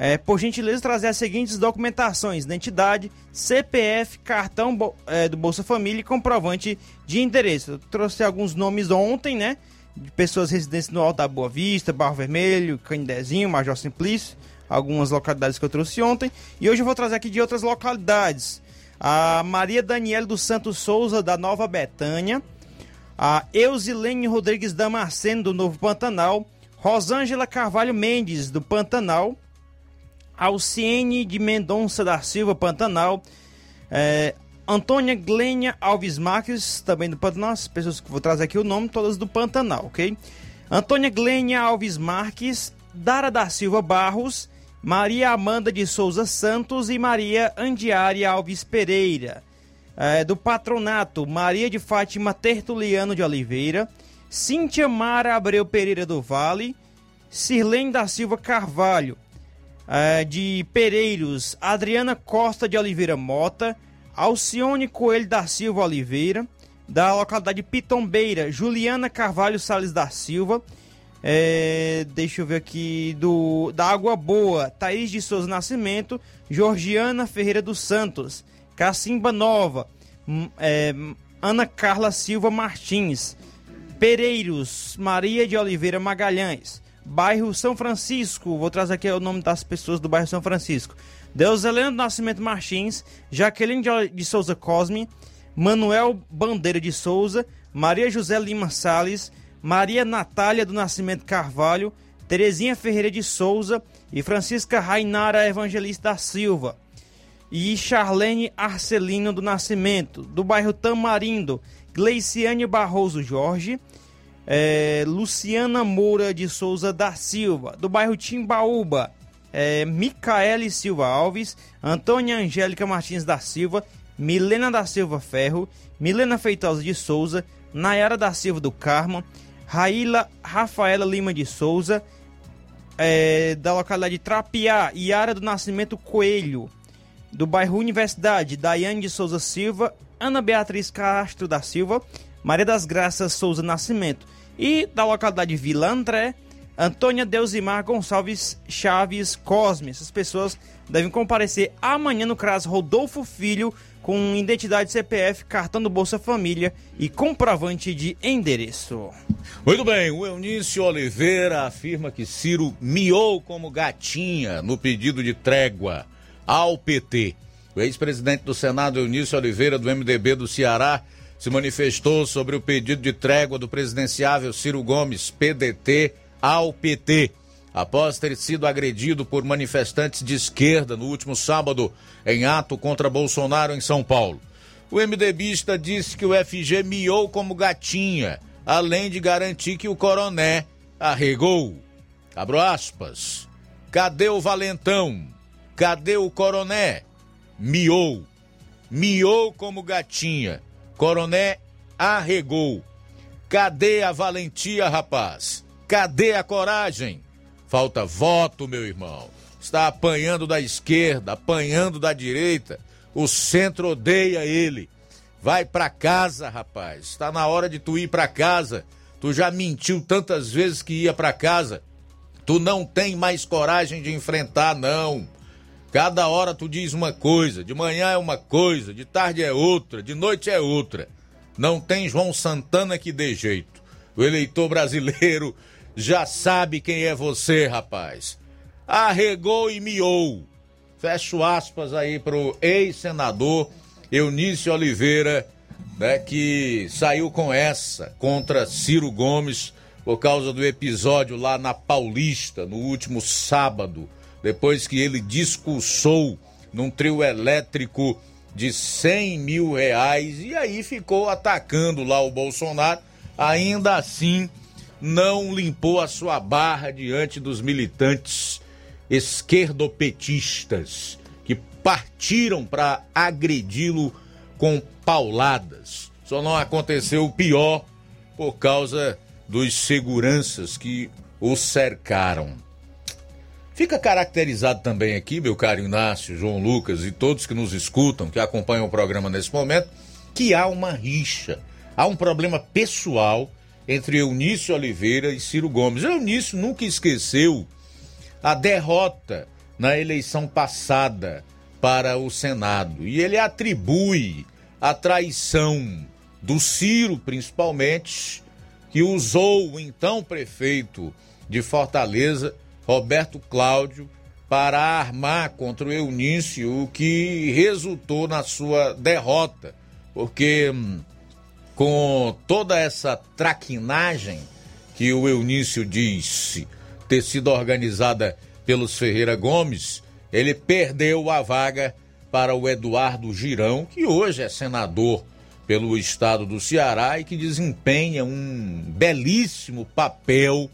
É, por gentileza, trazer as seguintes documentações: identidade, CPF, cartão é, do Bolsa Família e comprovante de endereço. Eu trouxe alguns nomes ontem, né? De pessoas residentes no Alto da Boa Vista, Barro Vermelho, Canidezinho, Major Simplício, algumas localidades que eu trouxe ontem. E hoje eu vou trazer aqui de outras localidades. A Maria Daniela dos Santos Souza, da Nova Betânia a Eusilene Rodrigues Damasceno, do Novo Pantanal, Rosângela Carvalho Mendes, do Pantanal, Alciene de Mendonça da Silva, Pantanal, é, Antônia Glênia Alves Marques, também do Pantanal, as pessoas que vou trazer aqui o nome, todas do Pantanal, ok? Antônia Glênia Alves Marques, Dara da Silva Barros, Maria Amanda de Souza Santos e Maria Andiária Alves Pereira. É, do patronato Maria de Fátima Tertuliano de Oliveira, Cíntia Mara Abreu Pereira do Vale, Sirlene da Silva Carvalho, é, de Pereiros, Adriana Costa de Oliveira Mota, Alcione Coelho da Silva Oliveira, da localidade Pitombeira, Juliana Carvalho Sales da Silva, é, deixa eu ver aqui, do, da Água Boa, Thaís de Souza Nascimento, Georgiana Ferreira dos Santos, Cacimba Nova, é, Ana Carla Silva Martins, Pereiros, Maria de Oliveira Magalhães, bairro São Francisco, vou trazer aqui o nome das pessoas do bairro São Francisco. Deus Helena do Nascimento Martins, Jaqueline de Souza Cosme, Manuel Bandeira de Souza, Maria José Lima Sales, Maria Natália do Nascimento Carvalho, Terezinha Ferreira de Souza e Francisca Rainara Evangelista da Silva. E Charlene Arcelino do Nascimento, do bairro Tamarindo, Gleiciane Barroso Jorge, é, Luciana Moura de Souza da Silva, do bairro Timbaúba, é, Micaele Silva Alves, Antônia Angélica Martins da Silva, Milena da Silva Ferro, Milena Feitosa de Souza, Nayara da Silva do Carmo, Raíla Rafaela Lima de Souza, é, da localidade de Trapiá, Yara do Nascimento Coelho, do bairro Universidade, Daiane de Souza Silva, Ana Beatriz Castro da Silva, Maria das Graças Souza Nascimento e da localidade Vila André, Antônia Deusimar Gonçalves Chaves Cosme. Essas pessoas devem comparecer amanhã no CRAS Rodolfo Filho com identidade CPF, cartão do Bolsa Família e comprovante de endereço. Muito bem, o Eunício Oliveira afirma que Ciro miou como gatinha no pedido de trégua ao PT. O ex-presidente do Senado, Eunício Oliveira, do MDB do Ceará, se manifestou sobre o pedido de trégua do presidenciável Ciro Gomes, PDT, ao PT, após ter sido agredido por manifestantes de esquerda no último sábado em ato contra Bolsonaro em São Paulo. O MDBista disse que o FG miou como gatinha, além de garantir que o coroné arregou. Abro aspas. Cadê o valentão? Cadê o coroné? Miou. Miou como gatinha. Coroné arregou. Cadê a valentia, rapaz? Cadê a coragem? Falta voto, meu irmão. Está apanhando da esquerda, apanhando da direita. O centro odeia ele. Vai para casa, rapaz. Está na hora de tu ir para casa. Tu já mentiu tantas vezes que ia para casa. Tu não tem mais coragem de enfrentar, não. Cada hora tu diz uma coisa, de manhã é uma coisa, de tarde é outra, de noite é outra. Não tem João Santana que dê jeito. O eleitor brasileiro já sabe quem é você, rapaz. Arregou e miou. Fecho aspas aí pro ex-senador Eunício Oliveira, né, que saiu com essa contra Ciro Gomes por causa do episódio lá na Paulista, no último sábado depois que ele discursou num trio elétrico de 100 mil reais e aí ficou atacando lá o Bolsonaro. Ainda assim, não limpou a sua barra diante dos militantes esquerdopetistas que partiram para agredi-lo com pauladas. Só não aconteceu o pior por causa dos seguranças que o cercaram. Fica caracterizado também aqui, meu caro Inácio, João Lucas e todos que nos escutam, que acompanham o programa nesse momento, que há uma rixa, há um problema pessoal entre Eunício Oliveira e Ciro Gomes. Eunício nunca esqueceu a derrota na eleição passada para o Senado e ele atribui a traição do Ciro, principalmente, que usou o então prefeito de Fortaleza Roberto Cláudio para armar contra o Eunício, o que resultou na sua derrota, porque hum, com toda essa traquinagem que o Eunício disse ter sido organizada pelos Ferreira Gomes, ele perdeu a vaga para o Eduardo Girão, que hoje é senador pelo estado do Ceará e que desempenha um belíssimo papel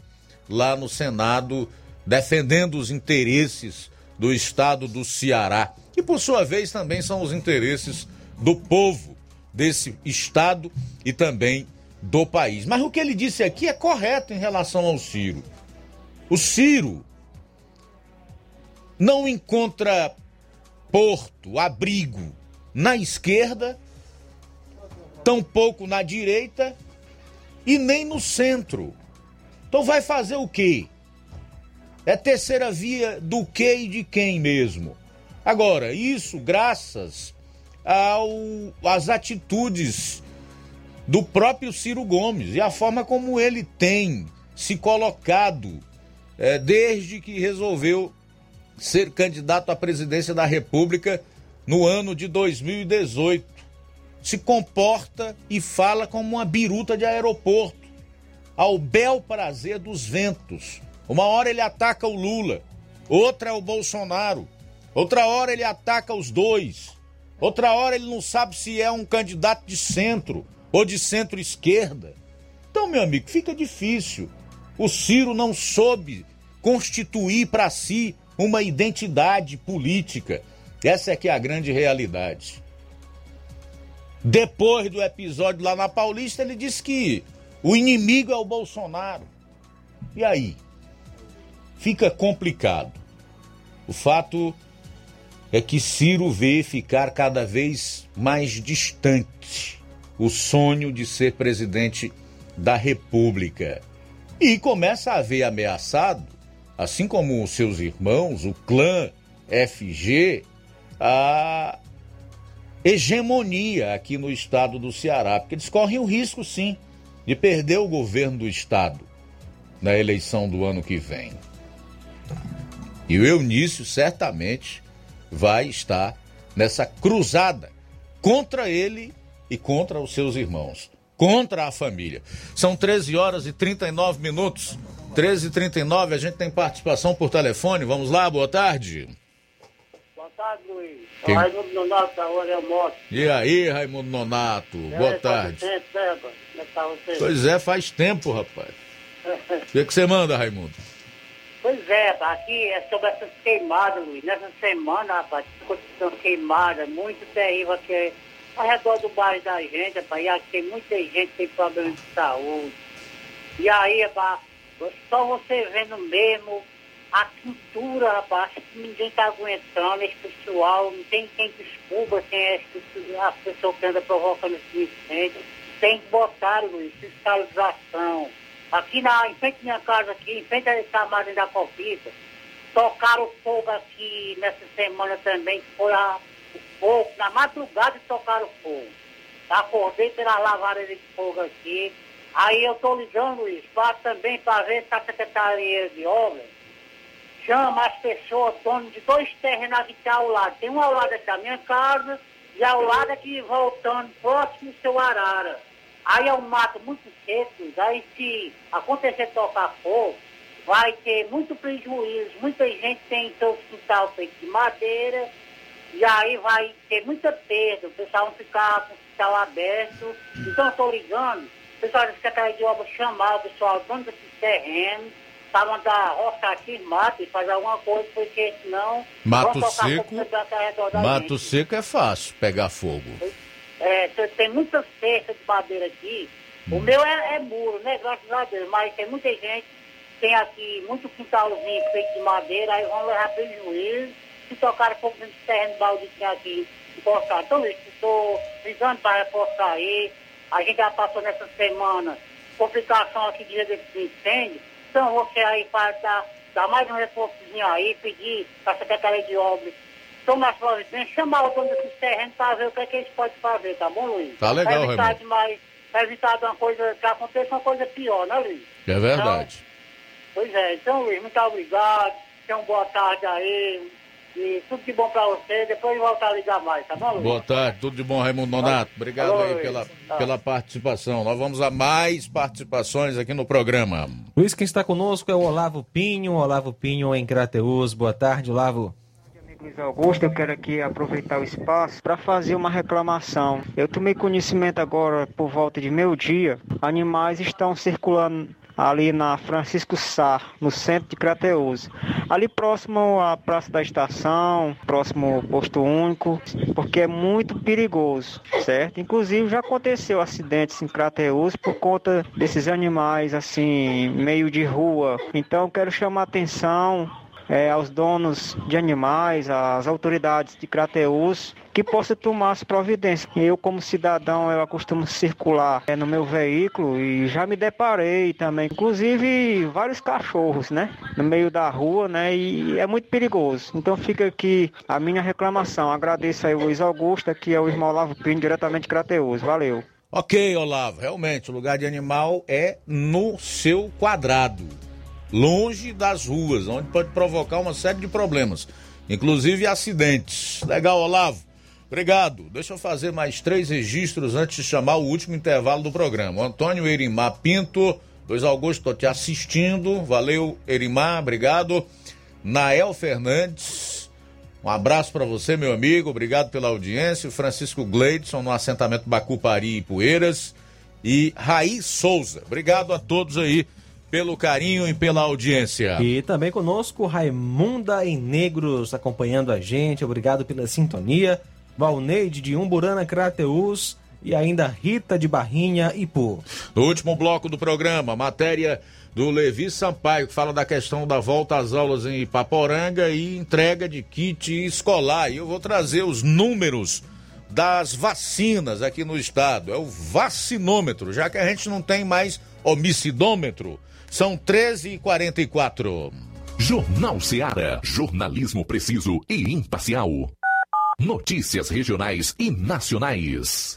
lá no Senado defendendo os interesses do estado do Ceará, que por sua vez também são os interesses do povo desse estado e também do país. Mas o que ele disse aqui é correto em relação ao Ciro. O Ciro não encontra porto, abrigo na esquerda, tampouco na direita e nem no centro. Então vai fazer o quê? É terceira via do que e de quem mesmo. Agora, isso graças ao, às atitudes do próprio Ciro Gomes e a forma como ele tem se colocado é, desde que resolveu ser candidato à presidência da República no ano de 2018. Se comporta e fala como uma biruta de aeroporto, ao bel prazer dos ventos. Uma hora ele ataca o Lula, outra é o Bolsonaro, outra hora ele ataca os dois, outra hora ele não sabe se é um candidato de centro ou de centro-esquerda. Então, meu amigo, fica difícil. O Ciro não soube constituir para si uma identidade política. Essa é que é a grande realidade. Depois do episódio lá na Paulista, ele disse que o inimigo é o Bolsonaro. E aí? Fica complicado. O fato é que Ciro vê ficar cada vez mais distante o sonho de ser presidente da República. E começa a ver ameaçado, assim como os seus irmãos, o clã FG, a hegemonia aqui no estado do Ceará, porque eles correm o risco, sim, de perder o governo do estado na eleição do ano que vem. E o Eunício certamente vai estar nessa cruzada contra ele e contra os seus irmãos, contra a família. São 13 horas e 39 minutos. 13 e 39 a gente tem participação por telefone. Vamos lá, boa tarde. Boa tarde, Luiz. Quem? Raimundo Nonato, da Rua Moto. E aí, Raimundo Nonato, boa tarde. Tempo, né, Como é que tá você? Pois é, faz tempo, rapaz. O que, que você manda, Raimundo? Pois é, aqui é sobre essas queimadas, Luiz. Nessa semana, rapaz, uma queimada muito terrível aqui ao redor do bairro da gente, rapaz. E aqui tem muita gente que tem problema de saúde. E aí, rapaz, só você vendo mesmo a pintura, rapaz, que ninguém tá aguentando, esse pessoal, não tem quem desculpa quem é as pessoas que andam provocando esse incêndio. Tem que botar, Luiz, fiscalização. Aqui na, em frente à minha casa, aqui, em frente à camada da Copita, tocaram fogo aqui nessa semana também, foi a, o fogo, na madrugada tocaram fogo. Acordei pela lavareira de fogo aqui. Aí eu estou ligando, Luiz, para também para ver se a Secretaria de Obras chama as pessoas, donos de dois terrenos aqui que ao lado. Tem um ao lado da minha casa e ao lado aqui voltando, próximo do seu Arara. Aí é um mato muito seco, aí se acontecer tocar fogo, vai ter muito prejuízo. Muita gente tem seu quintal feito de madeira e aí vai ter muita perda. O pessoal vai ficar com o quintal aberto. Então eu estou ligando, o pessoal da Secretaria de Obras chamar o pessoal dono desses terrenos para mandar roçar aqui mato e fazer alguma coisa, porque senão Mato seco- Mato gente. seco é fácil pegar fogo. É, tem- tem muita cesta de madeira aqui. O meu é, é muro, né? Graças a Deus. Mas tem muita gente tem aqui muito quintalzinho feito de madeira, aí vão levar prejuízo. Se tocar fogo dentro do terreno balde que aqui encostado. Então, estou ligando para reforçar aí. A gente já passou nessa semana complicação aqui desse incêndio. Então, você aí para dar, dar mais um reforçozinho aí, pedir para a Secretaria de Obras tomar providências, chamar o dono desses terrenos para ver o que, é que eles podem fazer, tá bom, Luiz? Tá legal, Pra evitar Raimundo. demais, para evitar de uma coisa, que aconteça uma coisa pior, né, Luiz? É verdade. Pois é, então, Luiz, muito obrigado. Tenha uma boa tarde aí. E tudo de bom para você. Depois voltar a ligar mais, tá bom, Luiz? Boa tarde, tudo de bom, Raimundo Nonato. Obrigado Alô, aí Luiz. pela, Tá. pela participação. Nós vamos a mais participações aqui no programa. Luiz, quem está conosco é o Olavo Pinho. Olavo Pinho em Crateus. Boa tarde, Olavo. Luiz Augusto, eu quero aqui aproveitar o espaço para fazer uma reclamação. Eu tomei conhecimento agora, por volta de meio dia, animais estão circulando ali na Francisco Sá, no centro de Crateus. Ali próximo à Praça da Estação, próximo ao Posto Único, porque é muito perigoso, certo? Inclusive já aconteceu acidentes em Crateus por conta desses animais assim, meio de rua. Então quero chamar a atenção é, aos donos de animais, às autoridades de Crateus, que possa tomar as providências. Eu, como cidadão, eu acostumo circular é, no meu veículo e já me deparei também, inclusive vários cachorros, né, no meio da rua, né, e é muito perigoso. Então fica aqui a minha reclamação. Agradeço aí o Luiz Augusto, aqui é o irmão Lavo Pinho, diretamente de Crateus. Valeu. Ok, Olavo, realmente, o lugar de animal é no seu quadrado, longe das ruas, onde pode provocar uma série de problemas, inclusive acidentes. Legal, Olavo. Obrigado. Deixa eu fazer mais três registros antes de chamar o último intervalo do programa. Antônio Erimar Pinto, Luiz Augusto, estou te assistindo. Valeu, Erimar, obrigado. Nael Fernandes, um abraço para você, meu amigo. Obrigado pela audiência. Francisco Gleidson, no assentamento Bacupari e Poeiras. e Raí Souza. Obrigado a todos aí pelo carinho e pela audiência. E também conosco Raimunda em Negros acompanhando a gente. Obrigado pela sintonia. Valneide de Umburana, Crateus e ainda Rita de Barrinha e Pô. No último bloco do programa, matéria do Levi Sampaio, que fala da questão da volta às aulas em Ipaporanga e entrega de kit escolar. E eu vou trazer os números das vacinas aqui no estado. É o vacinômetro, já que a gente não tem mais homicidômetro. São 13 e 44 Jornal Seara. Jornalismo preciso e imparcial. Notícias regionais e nacionais.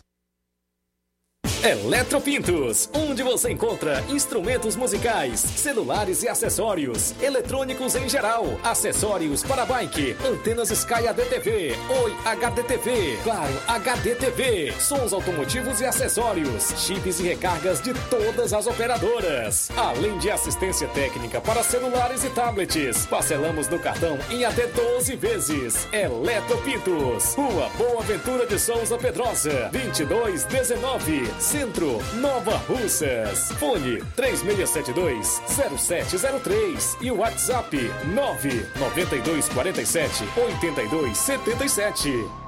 Eletropintos, onde você encontra instrumentos musicais, celulares e acessórios, eletrônicos em geral, acessórios para bike, antenas Sky ADTV, Oi HDTV, claro HDTV, sons automotivos e acessórios, chips e recargas de todas as operadoras, além de assistência técnica para celulares e tablets. Parcelamos no cartão em até 12 vezes. Eletropintos, Rua Boa Ventura de Souza Pedrosa, 2219. Centro, Nova Russas. Fone 3672-0703 e WhatsApp 99247-8277.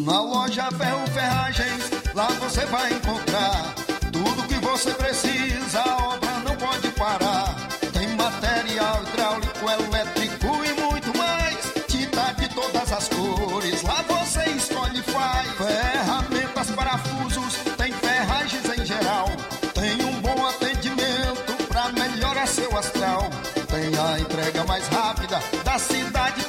Na loja Ferro Ferragens, lá você vai encontrar tudo que você precisa, a obra não pode parar. Tem material hidráulico, elétrico e muito mais. Tinta de todas as cores, lá você escolhe e faz. Ferramentas, parafusos, tem ferragens em geral. Tem um bom atendimento pra melhorar seu astral. Tem a entrega mais rápida da cidade,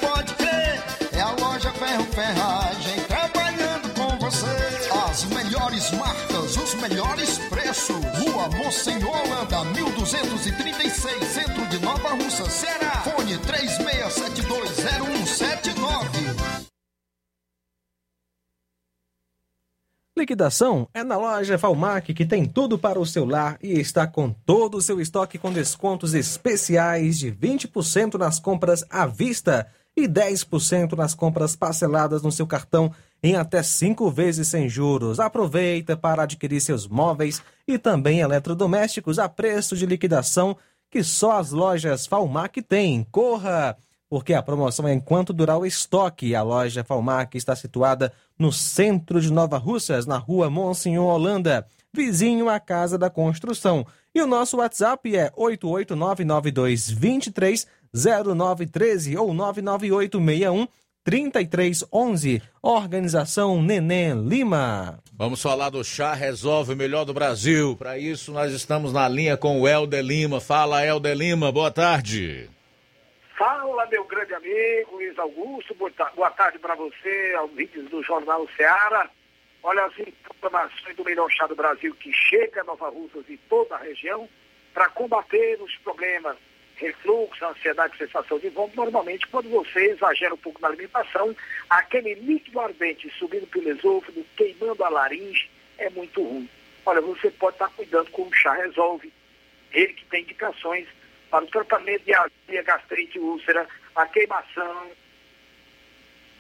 melhores preços. Rua Monsenhor Holanda, 1236, centro de Nova Russa, Ceará. Fone 36720179. Liquidação é na loja Valmac que tem tudo para o seu lar e está com todo o seu estoque com descontos especiais de 20% nas compras à vista e 10% nas compras parceladas no seu cartão em até cinco vezes sem juros. Aproveita para adquirir seus móveis e também eletrodomésticos a preço de liquidação que só as lojas Falmac têm. Corra! Porque a promoção é enquanto durar o estoque. A loja Falmac está situada no centro de Nova Russas, na rua Monsenhor Holanda, vizinho à Casa da Construção. E o nosso WhatsApp é 88992230913 ou 99861 3311. Organização Neném Lima. Vamos falar do chá Resolve o Melhor do Brasil. Para isso, nós estamos na linha com o Helder Lima. Fala, Helder Lima, boa tarde. Fala, meu grande amigo Luiz Augusto, boa ta- boa tarde para você, ouvintes do Jornal Ceará. olha as informações do melhor chá do Brasil que chega a Nova Russas e toda a região para combater os problemas refluxo, ansiedade, sensação de vômito, normalmente quando você exagera um pouco na alimentação, aquele líquido ardente subindo pelo esôfago, queimando a laringe, é muito ruim. Olha, você pode estar cuidando com o chá Resolve, ele que tem indicações para o tratamento de azia, gastrite, úlcera, a queimação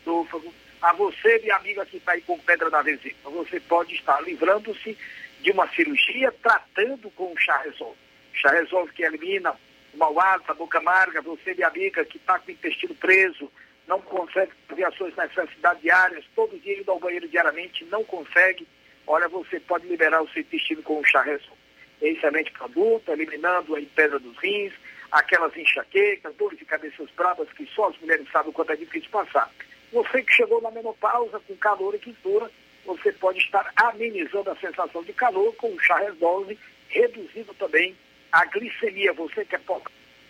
esôfago. A você, minha amiga que está aí com pedra na vesícula, você pode estar livrando-se de uma cirurgia tratando com o chá Resolve. Chá Resolve que elimina o mau hálito, a boca amarga, você, minha amiga que está com o intestino preso, não consegue fazer as suas necessidades diárias, todo dia indo ao banheiro diariamente, não consegue, olha, você pode liberar o seu intestino com o chá Resolve. É excelente produto, eliminando a pedra dos rins, aquelas enxaquecas, dores de cabeças bravas que só as mulheres sabem o quanto é difícil passar. Você que chegou na menopausa com calor e quintura, você pode estar amenizando a sensação de calor com o chá Resolve, reduzindo também a glicemia. Você que é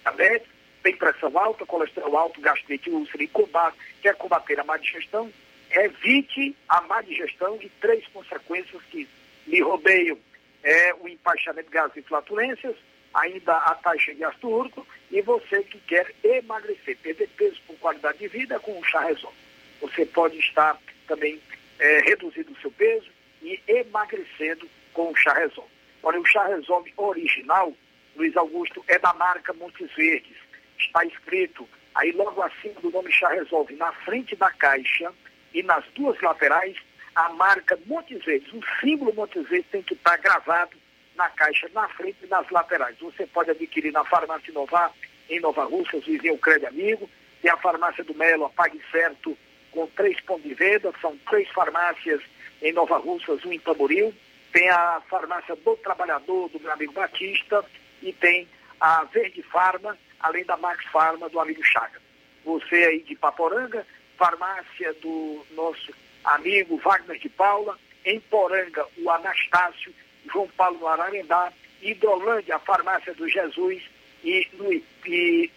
diabetes, tem pressão alta, colesterol alto, gastrite, úlcera e combate, quer combater a má digestão, evite a má digestão e três consequências que lhe rodeiam. É o empaixamento de gases e flatulências, ainda a taxa de ácido úrico e você que quer emagrecer, perder peso com qualidade de vida com o chá Resolve. Você pode estar também é, reduzindo o seu peso e emagrecendo com o chá Resolve. Olha, o chá Resolve original, Luiz Augusto, é da marca Montes Verdes. Está escrito aí logo acima do nome chá Resolve, na frente da caixa e nas duas laterais, a marca Montes Verdes. O símbolo Montes Verdes tem que estar gravado na caixa, na frente e nas laterais. Você pode adquirir na farmácia Inovar, em Nova Russas, vizinho Crédito Amigo. Tem a farmácia do Melo, a Pague Certo, com três pontos de venda. São três farmácias em Nova Russas, um em Tamboril. Tem a farmácia do Trabalhador, do meu amigo Batista. E tem a Verde Farma, além da Max Farma, do amigo Chaga. Você aí de Paporanga, farmácia do nosso amigo Wagner de Paula. Em Poranga, o Anastácio João Paulo Ararendá, Hidrolândia, a farmácia do Jesus e no e,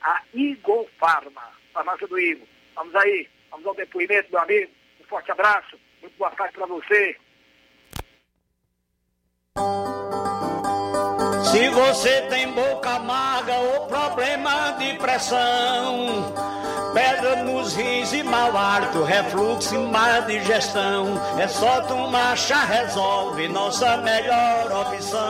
a Igor Farma, farmácia do Igor. Vamos aí, vamos ao depoimento, meu amigo. Um forte abraço, muito boa tarde para você. Se você tem boca amarga ou problema de pressão, pedra nos rins e mau hálito, refluxo e má digestão, é só tomar chá resolve, nossa melhor opção.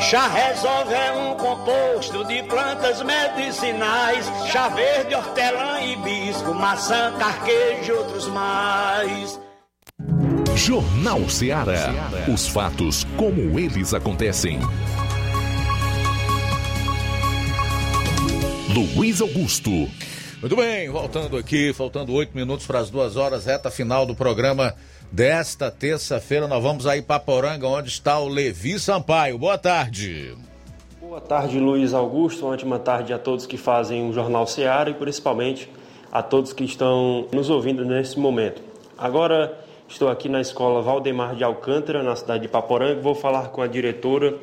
Chá resolve é um composto de plantas medicinais, chá verde, hortelã, hibisco, maçã, carquejo e outros mais. Jornal Ceará. Os fatos como eles acontecem. Luiz Augusto. Muito bem, voltando aqui, faltando oito minutos para as duas horas, reta final do programa desta terça-feira. Nós vamos aí para Poranga, onde está o Levi Sampaio. Boa tarde. Boa tarde, Luiz Augusto. Uma ótima tarde a todos que fazem o Jornal Ceará e principalmente a todos que estão nos ouvindo nesse momento. Agora Estou aqui na escola Valdemar de Alcântara, na cidade de Paporanga. Vou falar com a diretora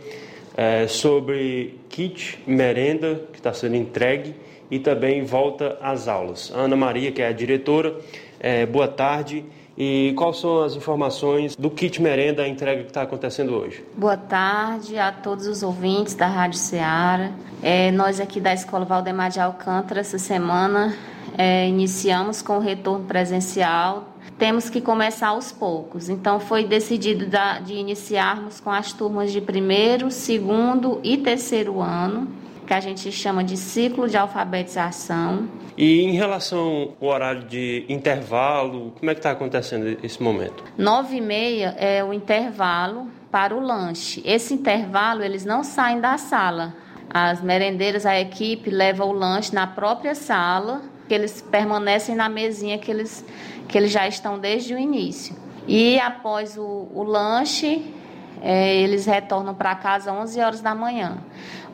é, sobre kit merenda que está sendo entregue e também volta às aulas. Ana Maria, que é a diretora, é, boa tarde. E quais são as informações do kit merenda, a entrega que está acontecendo hoje? Boa tarde a todos os ouvintes da Rádio Ceará. É, nós aqui da Escola Valdemar de Alcântara, essa semana, é, iniciamos com o retorno presencial temos que começar aos poucos. Então, foi decidido da, de iniciarmos com as turmas de primeiro, segundo e terceiro ano, que a gente chama de ciclo de alfabetização. E em relação ao horário de intervalo, como é que está acontecendo esse momento? Nove e meia é o intervalo para o lanche. Esse intervalo, eles não saem da sala. As merendeiras, a equipe leva o lanche na própria sala, que eles permanecem na mesinha que eles que eles já estão desde o início. E após o, o lanche, é, eles retornam para casa às 11 horas da manhã.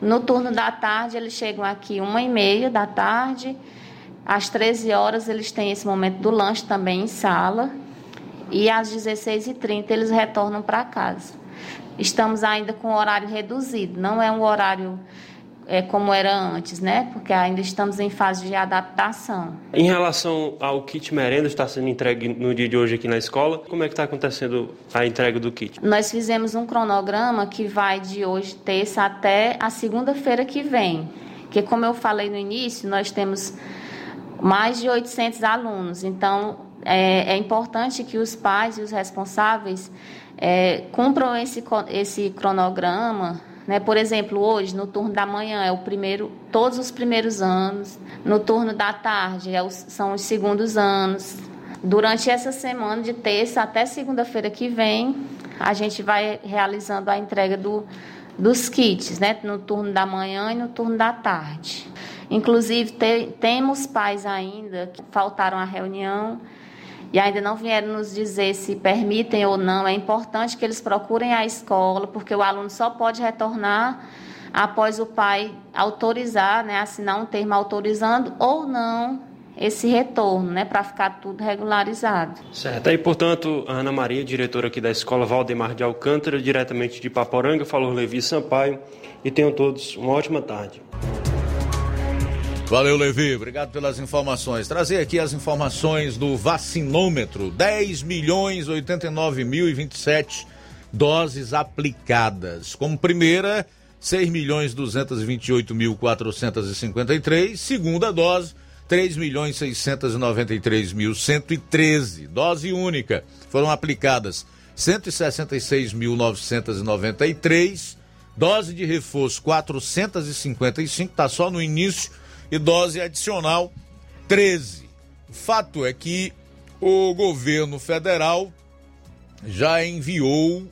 No turno da tarde, eles chegam aqui uma e meia da tarde. Às 13 horas, eles têm esse momento do lanche também em sala. E às 16h30, eles retornam para casa. Estamos ainda com horário reduzido, não é um horário é, como era antes, né? Porque ainda estamos em fase de adaptação. Em relação ao kit merenda está sendo entregue no dia de hoje aqui na escola, como é que está acontecendo a entrega do kit? Nós fizemos um cronograma que vai de hoje, terça, até a segunda-feira que vem. Que, como eu falei no início, nós temos mais de 800 alunos. Então, é, é importante que os pais e os responsáveis é, cumpram esse, esse cronograma. Né? Por exemplo, hoje, no turno da manhã, é o primeiro, todos os primeiros anos. No turno da tarde, é os, são os segundos anos. Durante essa semana, de terça até segunda-feira que vem, a gente vai realizando a entrega do, dos kits, né? no turno da manhã e no turno da tarde. Inclusive, te, temos pais ainda que faltaram à reunião e ainda não vieram nos dizer se permitem ou não. É importante que eles procurem a escola, porque o aluno só pode retornar após o pai autorizar, né, assinar um termo autorizando ou não esse retorno, né, para ficar tudo regularizado. Certo. E, portanto, Ana Maria, diretora aqui da Escola Valdemar de Alcântara, diretamente de Paporanga, falou Levi Sampaio, e tenham todos uma ótima tarde. Valeu, Levi. Obrigado pelas informações. Trazer aqui as informações do vacinômetro. 10 milhões 89 mil e 27 doses aplicadas. Como primeira, 6 milhões 228 mil 453. Segunda dose, 3 milhões 693 mil 113. Dose única. Foram aplicadas 166.993. Dose de reforço 455, tá só no início e dose adicional 13. O fato é que o governo federal já enviou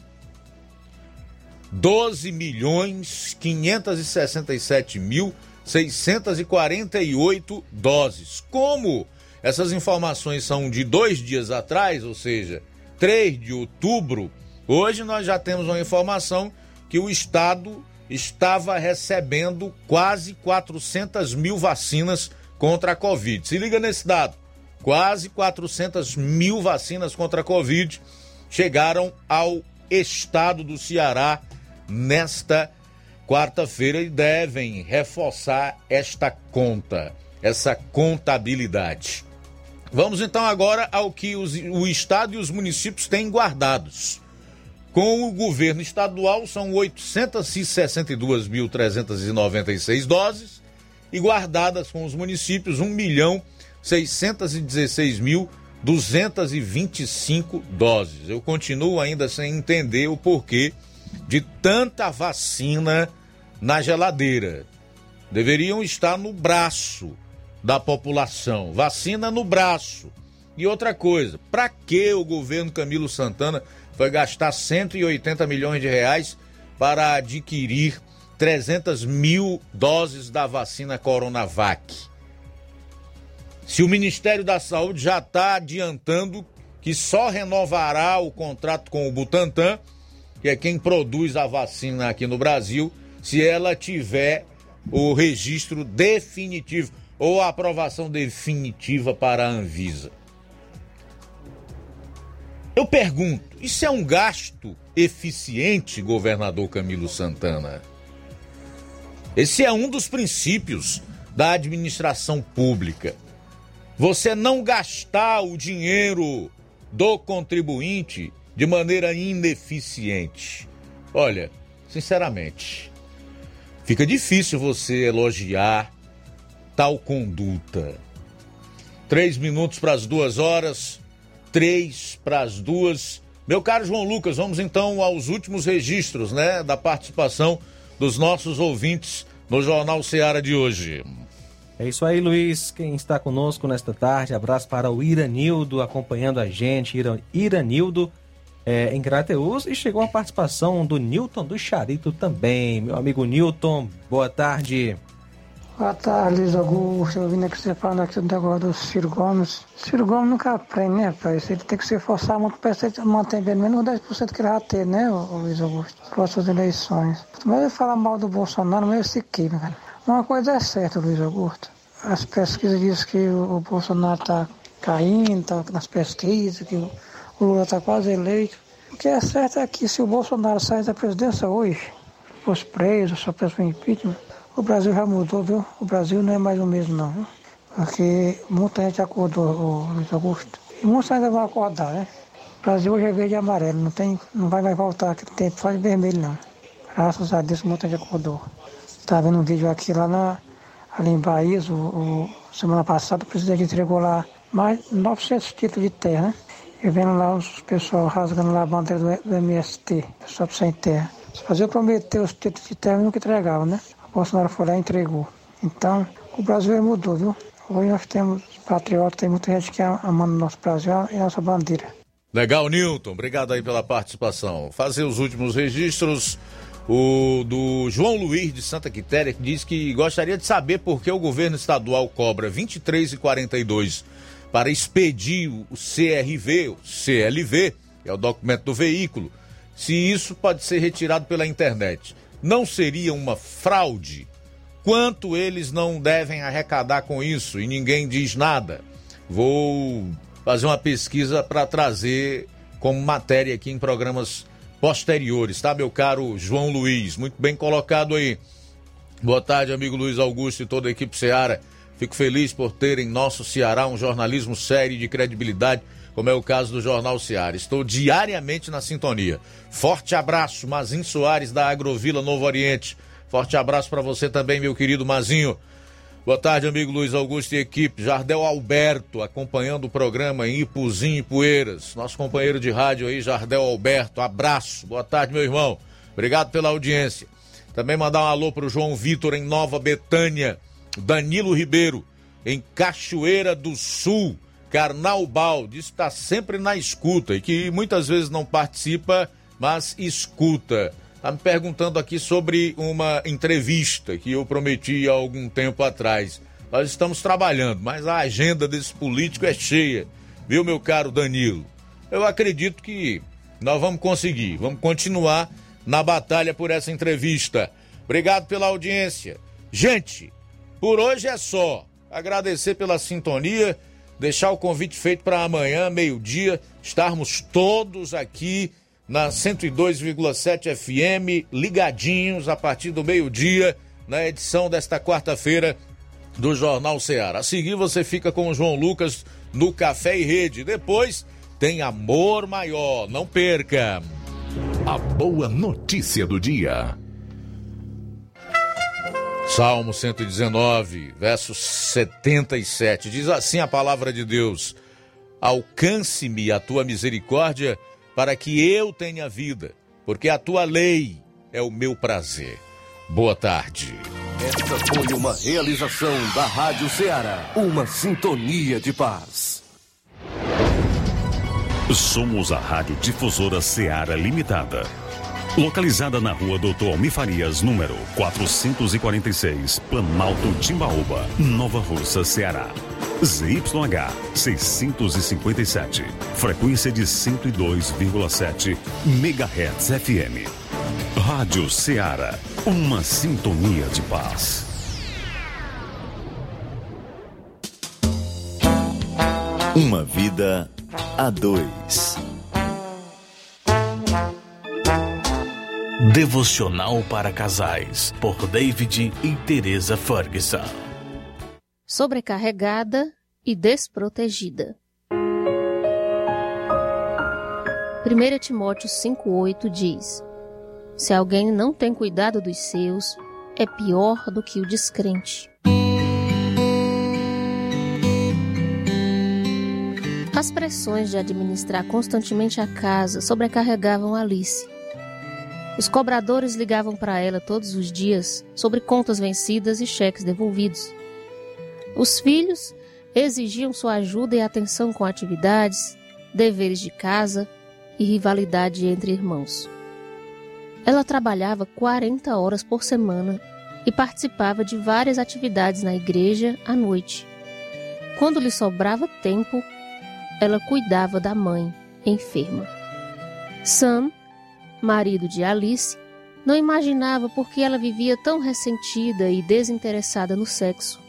12 milhões 567 mil 648 doses. Como essas informações são de dois dias atrás, ou seja, 3 de outubro, hoje nós já temos uma informação que o Estado estava recebendo quase 400 mil vacinas contra a Covid. Se liga nesse dado: quase 400 mil vacinas contra a Covid chegaram ao estado do Ceará nesta quarta-feira e devem reforçar esta conta, essa contabilidade. Vamos então agora ao que os, o estado e os municípios têm guardados. Com o governo estadual, são 862.396 doses e guardadas com os municípios 1 milhão 616.225 doses. Eu continuo ainda sem entender o porquê de tanta vacina na geladeira. Deveriam estar no braço da população. Vacina no braço. E outra coisa, para que o governo Camilo Santana foi gastar 180 milhões de reais para adquirir 300 mil doses da vacina Coronavac. Se o Ministério da Saúde já está adiantando que só renovará o contrato com o Butantan, que é quem produz a vacina aqui no Brasil, se ela tiver o registro definitivo ou a aprovação definitiva para a Anvisa. Eu pergunto, isso é um gasto eficiente, governador Camilo Santana? Esse é um dos princípios da administração pública. Você não gastar o dinheiro do contribuinte de maneira ineficiente. Olha, sinceramente, fica difícil você elogiar tal conduta. Três minutos para as duas horas três para as duas. Meu caro João Lucas, vamos então aos últimos registros, né, da participação dos nossos ouvintes no Jornal Seara de hoje. É isso aí, Luiz. Quem está conosco nesta tarde, abraço para o Iranildo acompanhando a gente. Iranildo é, em Crateus e chegou a participação do Newton do Charito também. Meu amigo Newton. Boa tarde, Luiz Augusto. Eu vim aqui você falando aqui do negócio do Ciro Gomes. Ciro Gomes nunca aprende, né, pai? Ele tem que se forçar muito para ele manter pelo menos 10% que ele já ter, né, Luiz Augusto? Próximas eleições. Mas ele fala mal do Bolsonaro, meio se queima, cara. Uma coisa é certa, Luiz Augusto. As pesquisas dizem que o Bolsonaro está caindo, tá nas pesquisas, que o Lula está quase eleito. O que é certo é que se o Bolsonaro sair da presidência hoje, fosse preso, só peço impeachment, O Brasil já mudou, viu? O Brasil não é mais o mesmo, não, viu? Porque muita gente acordou, Luiz Augusto. E muitos ainda vão acordar, né? O Brasil hoje é verde e amarelo, não, tem, não vai mais voltar aquele tempo só de vermelho, não. Graças a Deus, muita gente acordou. Estava vendo um vídeo aqui lá na, ali em Bahia, o, o, semana passada, o presidente entregou lá mais 900 títulos de terra, né? E vendo lá os pessoal rasgando lá a bandeira do, do MST, pessoal sem terra. Se fazia prometer os títulos de terra nunca entregava, né? Bolsonaro foi lá e entregou. Então, o Brasil mudou, viu? Hoje nós temos patriotas, tem muita gente que ama o nosso Brasil e nossa bandeira. Legal, Newton. Obrigado aí pela participação. Fazer os últimos registros. O do João Luiz de Santa Quitéria, que diz que gostaria de saber por que o governo estadual cobra R$ 23,42 para expedir o CRV, o CLV, é o documento do veículo, se isso pode ser retirado pela internet. Não seria uma fraude? Quanto eles não devem arrecadar com isso e ninguém diz nada? Vou fazer uma pesquisa para trazer como matéria aqui em programas posteriores, tá, meu caro João Luiz? Muito bem colocado aí. Boa tarde, amigo Luiz Augusto e toda a equipe Seara. Fico feliz por ter em nosso Ceará um jornalismo sério e de credibilidade, como é o caso do Jornal Ceará. Estou diariamente na sintonia. Forte abraço, Mazin Soares, da Agrovila Novo Oriente. Forte abraço para você também, meu querido Mazinho. Boa tarde, amigo Luiz Augusto e equipe. Jardel Alberto, acompanhando o programa em Ipuzinho e Poeiras. Nosso companheiro de rádio aí, Jardel Alberto. Abraço. Boa tarde, meu irmão. Obrigado pela audiência. Também mandar um alô pro João Vitor em Nova Betânia. Danilo Ribeiro, em Cachoeira do Sul. Carnaubal, diz que está sempre na escuta e que muitas vezes não participa, mas escuta. Está me perguntando aqui sobre uma entrevista que eu prometi há algum tempo atrás. Nós estamos trabalhando, mas a agenda desse político é cheia, viu, meu caro Danilo? Eu acredito que nós vamos conseguir, vamos continuar na batalha por essa entrevista. Obrigado pela audiência. Gente, por hoje é só. Agradecer pela sintonia, deixar o convite feito para amanhã, meio-dia, estarmos todos aqui na 102,7 FM, ligadinhos a partir do meio-dia, na edição desta quarta-feira do Jornal Ceará. A seguir você fica com o João Lucas no Café e Rede. Depois tem Amor Maior. Não perca! A boa notícia do dia. Salmo 119, verso 77. Diz assim a palavra de Deus: Alcance-me a tua misericórdia para que eu tenha vida, porque a tua lei é o meu prazer. Boa tarde. Esta foi uma realização da Rádio Ceará, uma sintonia de paz. Somos a Rádio Difusora Ceará Limitada. Localizada na rua Doutor Almi Farias, número 446, Planalto Timbaúba, Nova Russa, Ceará. ZYH 657, frequência de 102,7 MHz FM. Rádio Ceará, uma sintonia de paz. Uma vida a dois. Devocional para casais, por David e Teresa Ferguson. Sobrecarregada e desprotegida. 1 Timóteo 5,8 diz: Se alguém não tem cuidado dos seus, é pior do que o descrente. As pressões de administrar constantemente a casa sobrecarregavam Alice. Os cobradores ligavam para ela todos os dias sobre contas vencidas e cheques devolvidos. Os filhos exigiam sua ajuda e atenção com atividades, deveres de casa e rivalidade entre irmãos. Ela trabalhava 40 horas por semana e participava de várias atividades na igreja à noite. Quando lhe sobrava tempo, ela cuidava da mãe, enferma. Sam, marido de Alice, não imaginava por que ela vivia tão ressentida e desinteressada no sexo.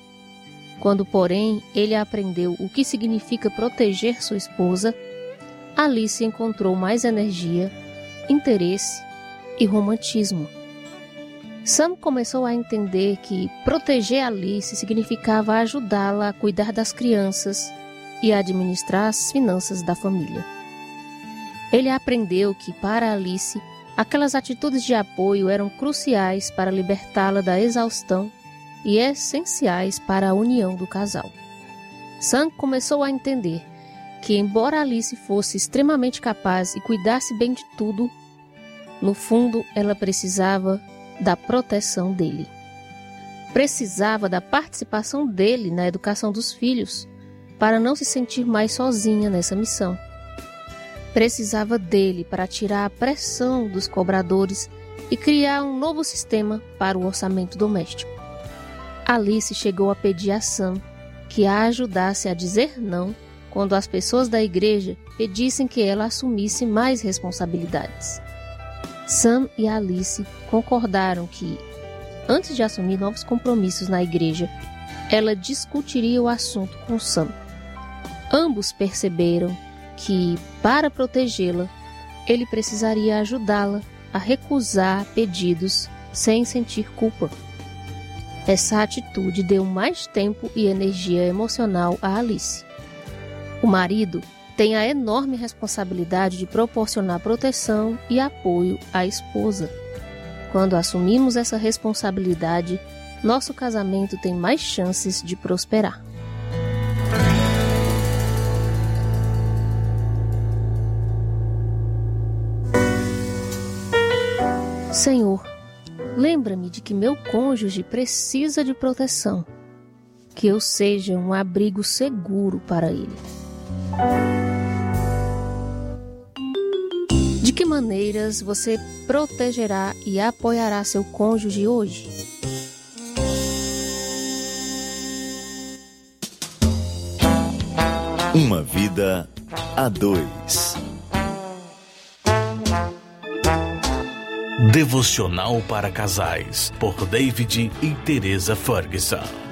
Quando, porém, ele aprendeu o que significa proteger sua esposa, Alice encontrou mais energia, interesse e romantismo. Sam começou a entender que proteger Alice significava ajudá-la a cuidar das crianças e a administrar as finanças da família. Ele aprendeu que, para Alice, aquelas atitudes de apoio eram cruciais para libertá-la da exaustão e essenciais para a união do casal. Sam começou a entender que, embora Alice fosse extremamente capaz e cuidasse bem de tudo, no fundo ela precisava da proteção dele. Precisava da participação dele na educação dos filhos para não se sentir mais sozinha nessa missão. Precisava dele para tirar a pressão dos cobradores e criar um novo sistema para o orçamento doméstico. Alice chegou a pedir a Sam que a ajudasse a dizer não quando as pessoas da igreja pedissem que ela assumisse mais responsabilidades. Sam e Alice concordaram que, antes de assumir novos compromissos na igreja, ela discutiria o assunto com Sam. Ambos perceberam que, para protegê-la, ele precisaria ajudá-la a recusar pedidos sem sentir culpa. Essa atitude deu mais tempo e energia emocional a Alice. O marido tem a enorme responsabilidade de proporcionar proteção e apoio à esposa. Quando assumimos essa responsabilidade, nosso casamento tem mais chances de prosperar. Senhor, lembra-me de que meu cônjuge precisa de proteção, que eu seja um abrigo seguro para ele. De que maneiras você protegerá e apoiará seu cônjuge hoje? Uma vida a dois. Devocional para casais por David e Teresa Ferguson.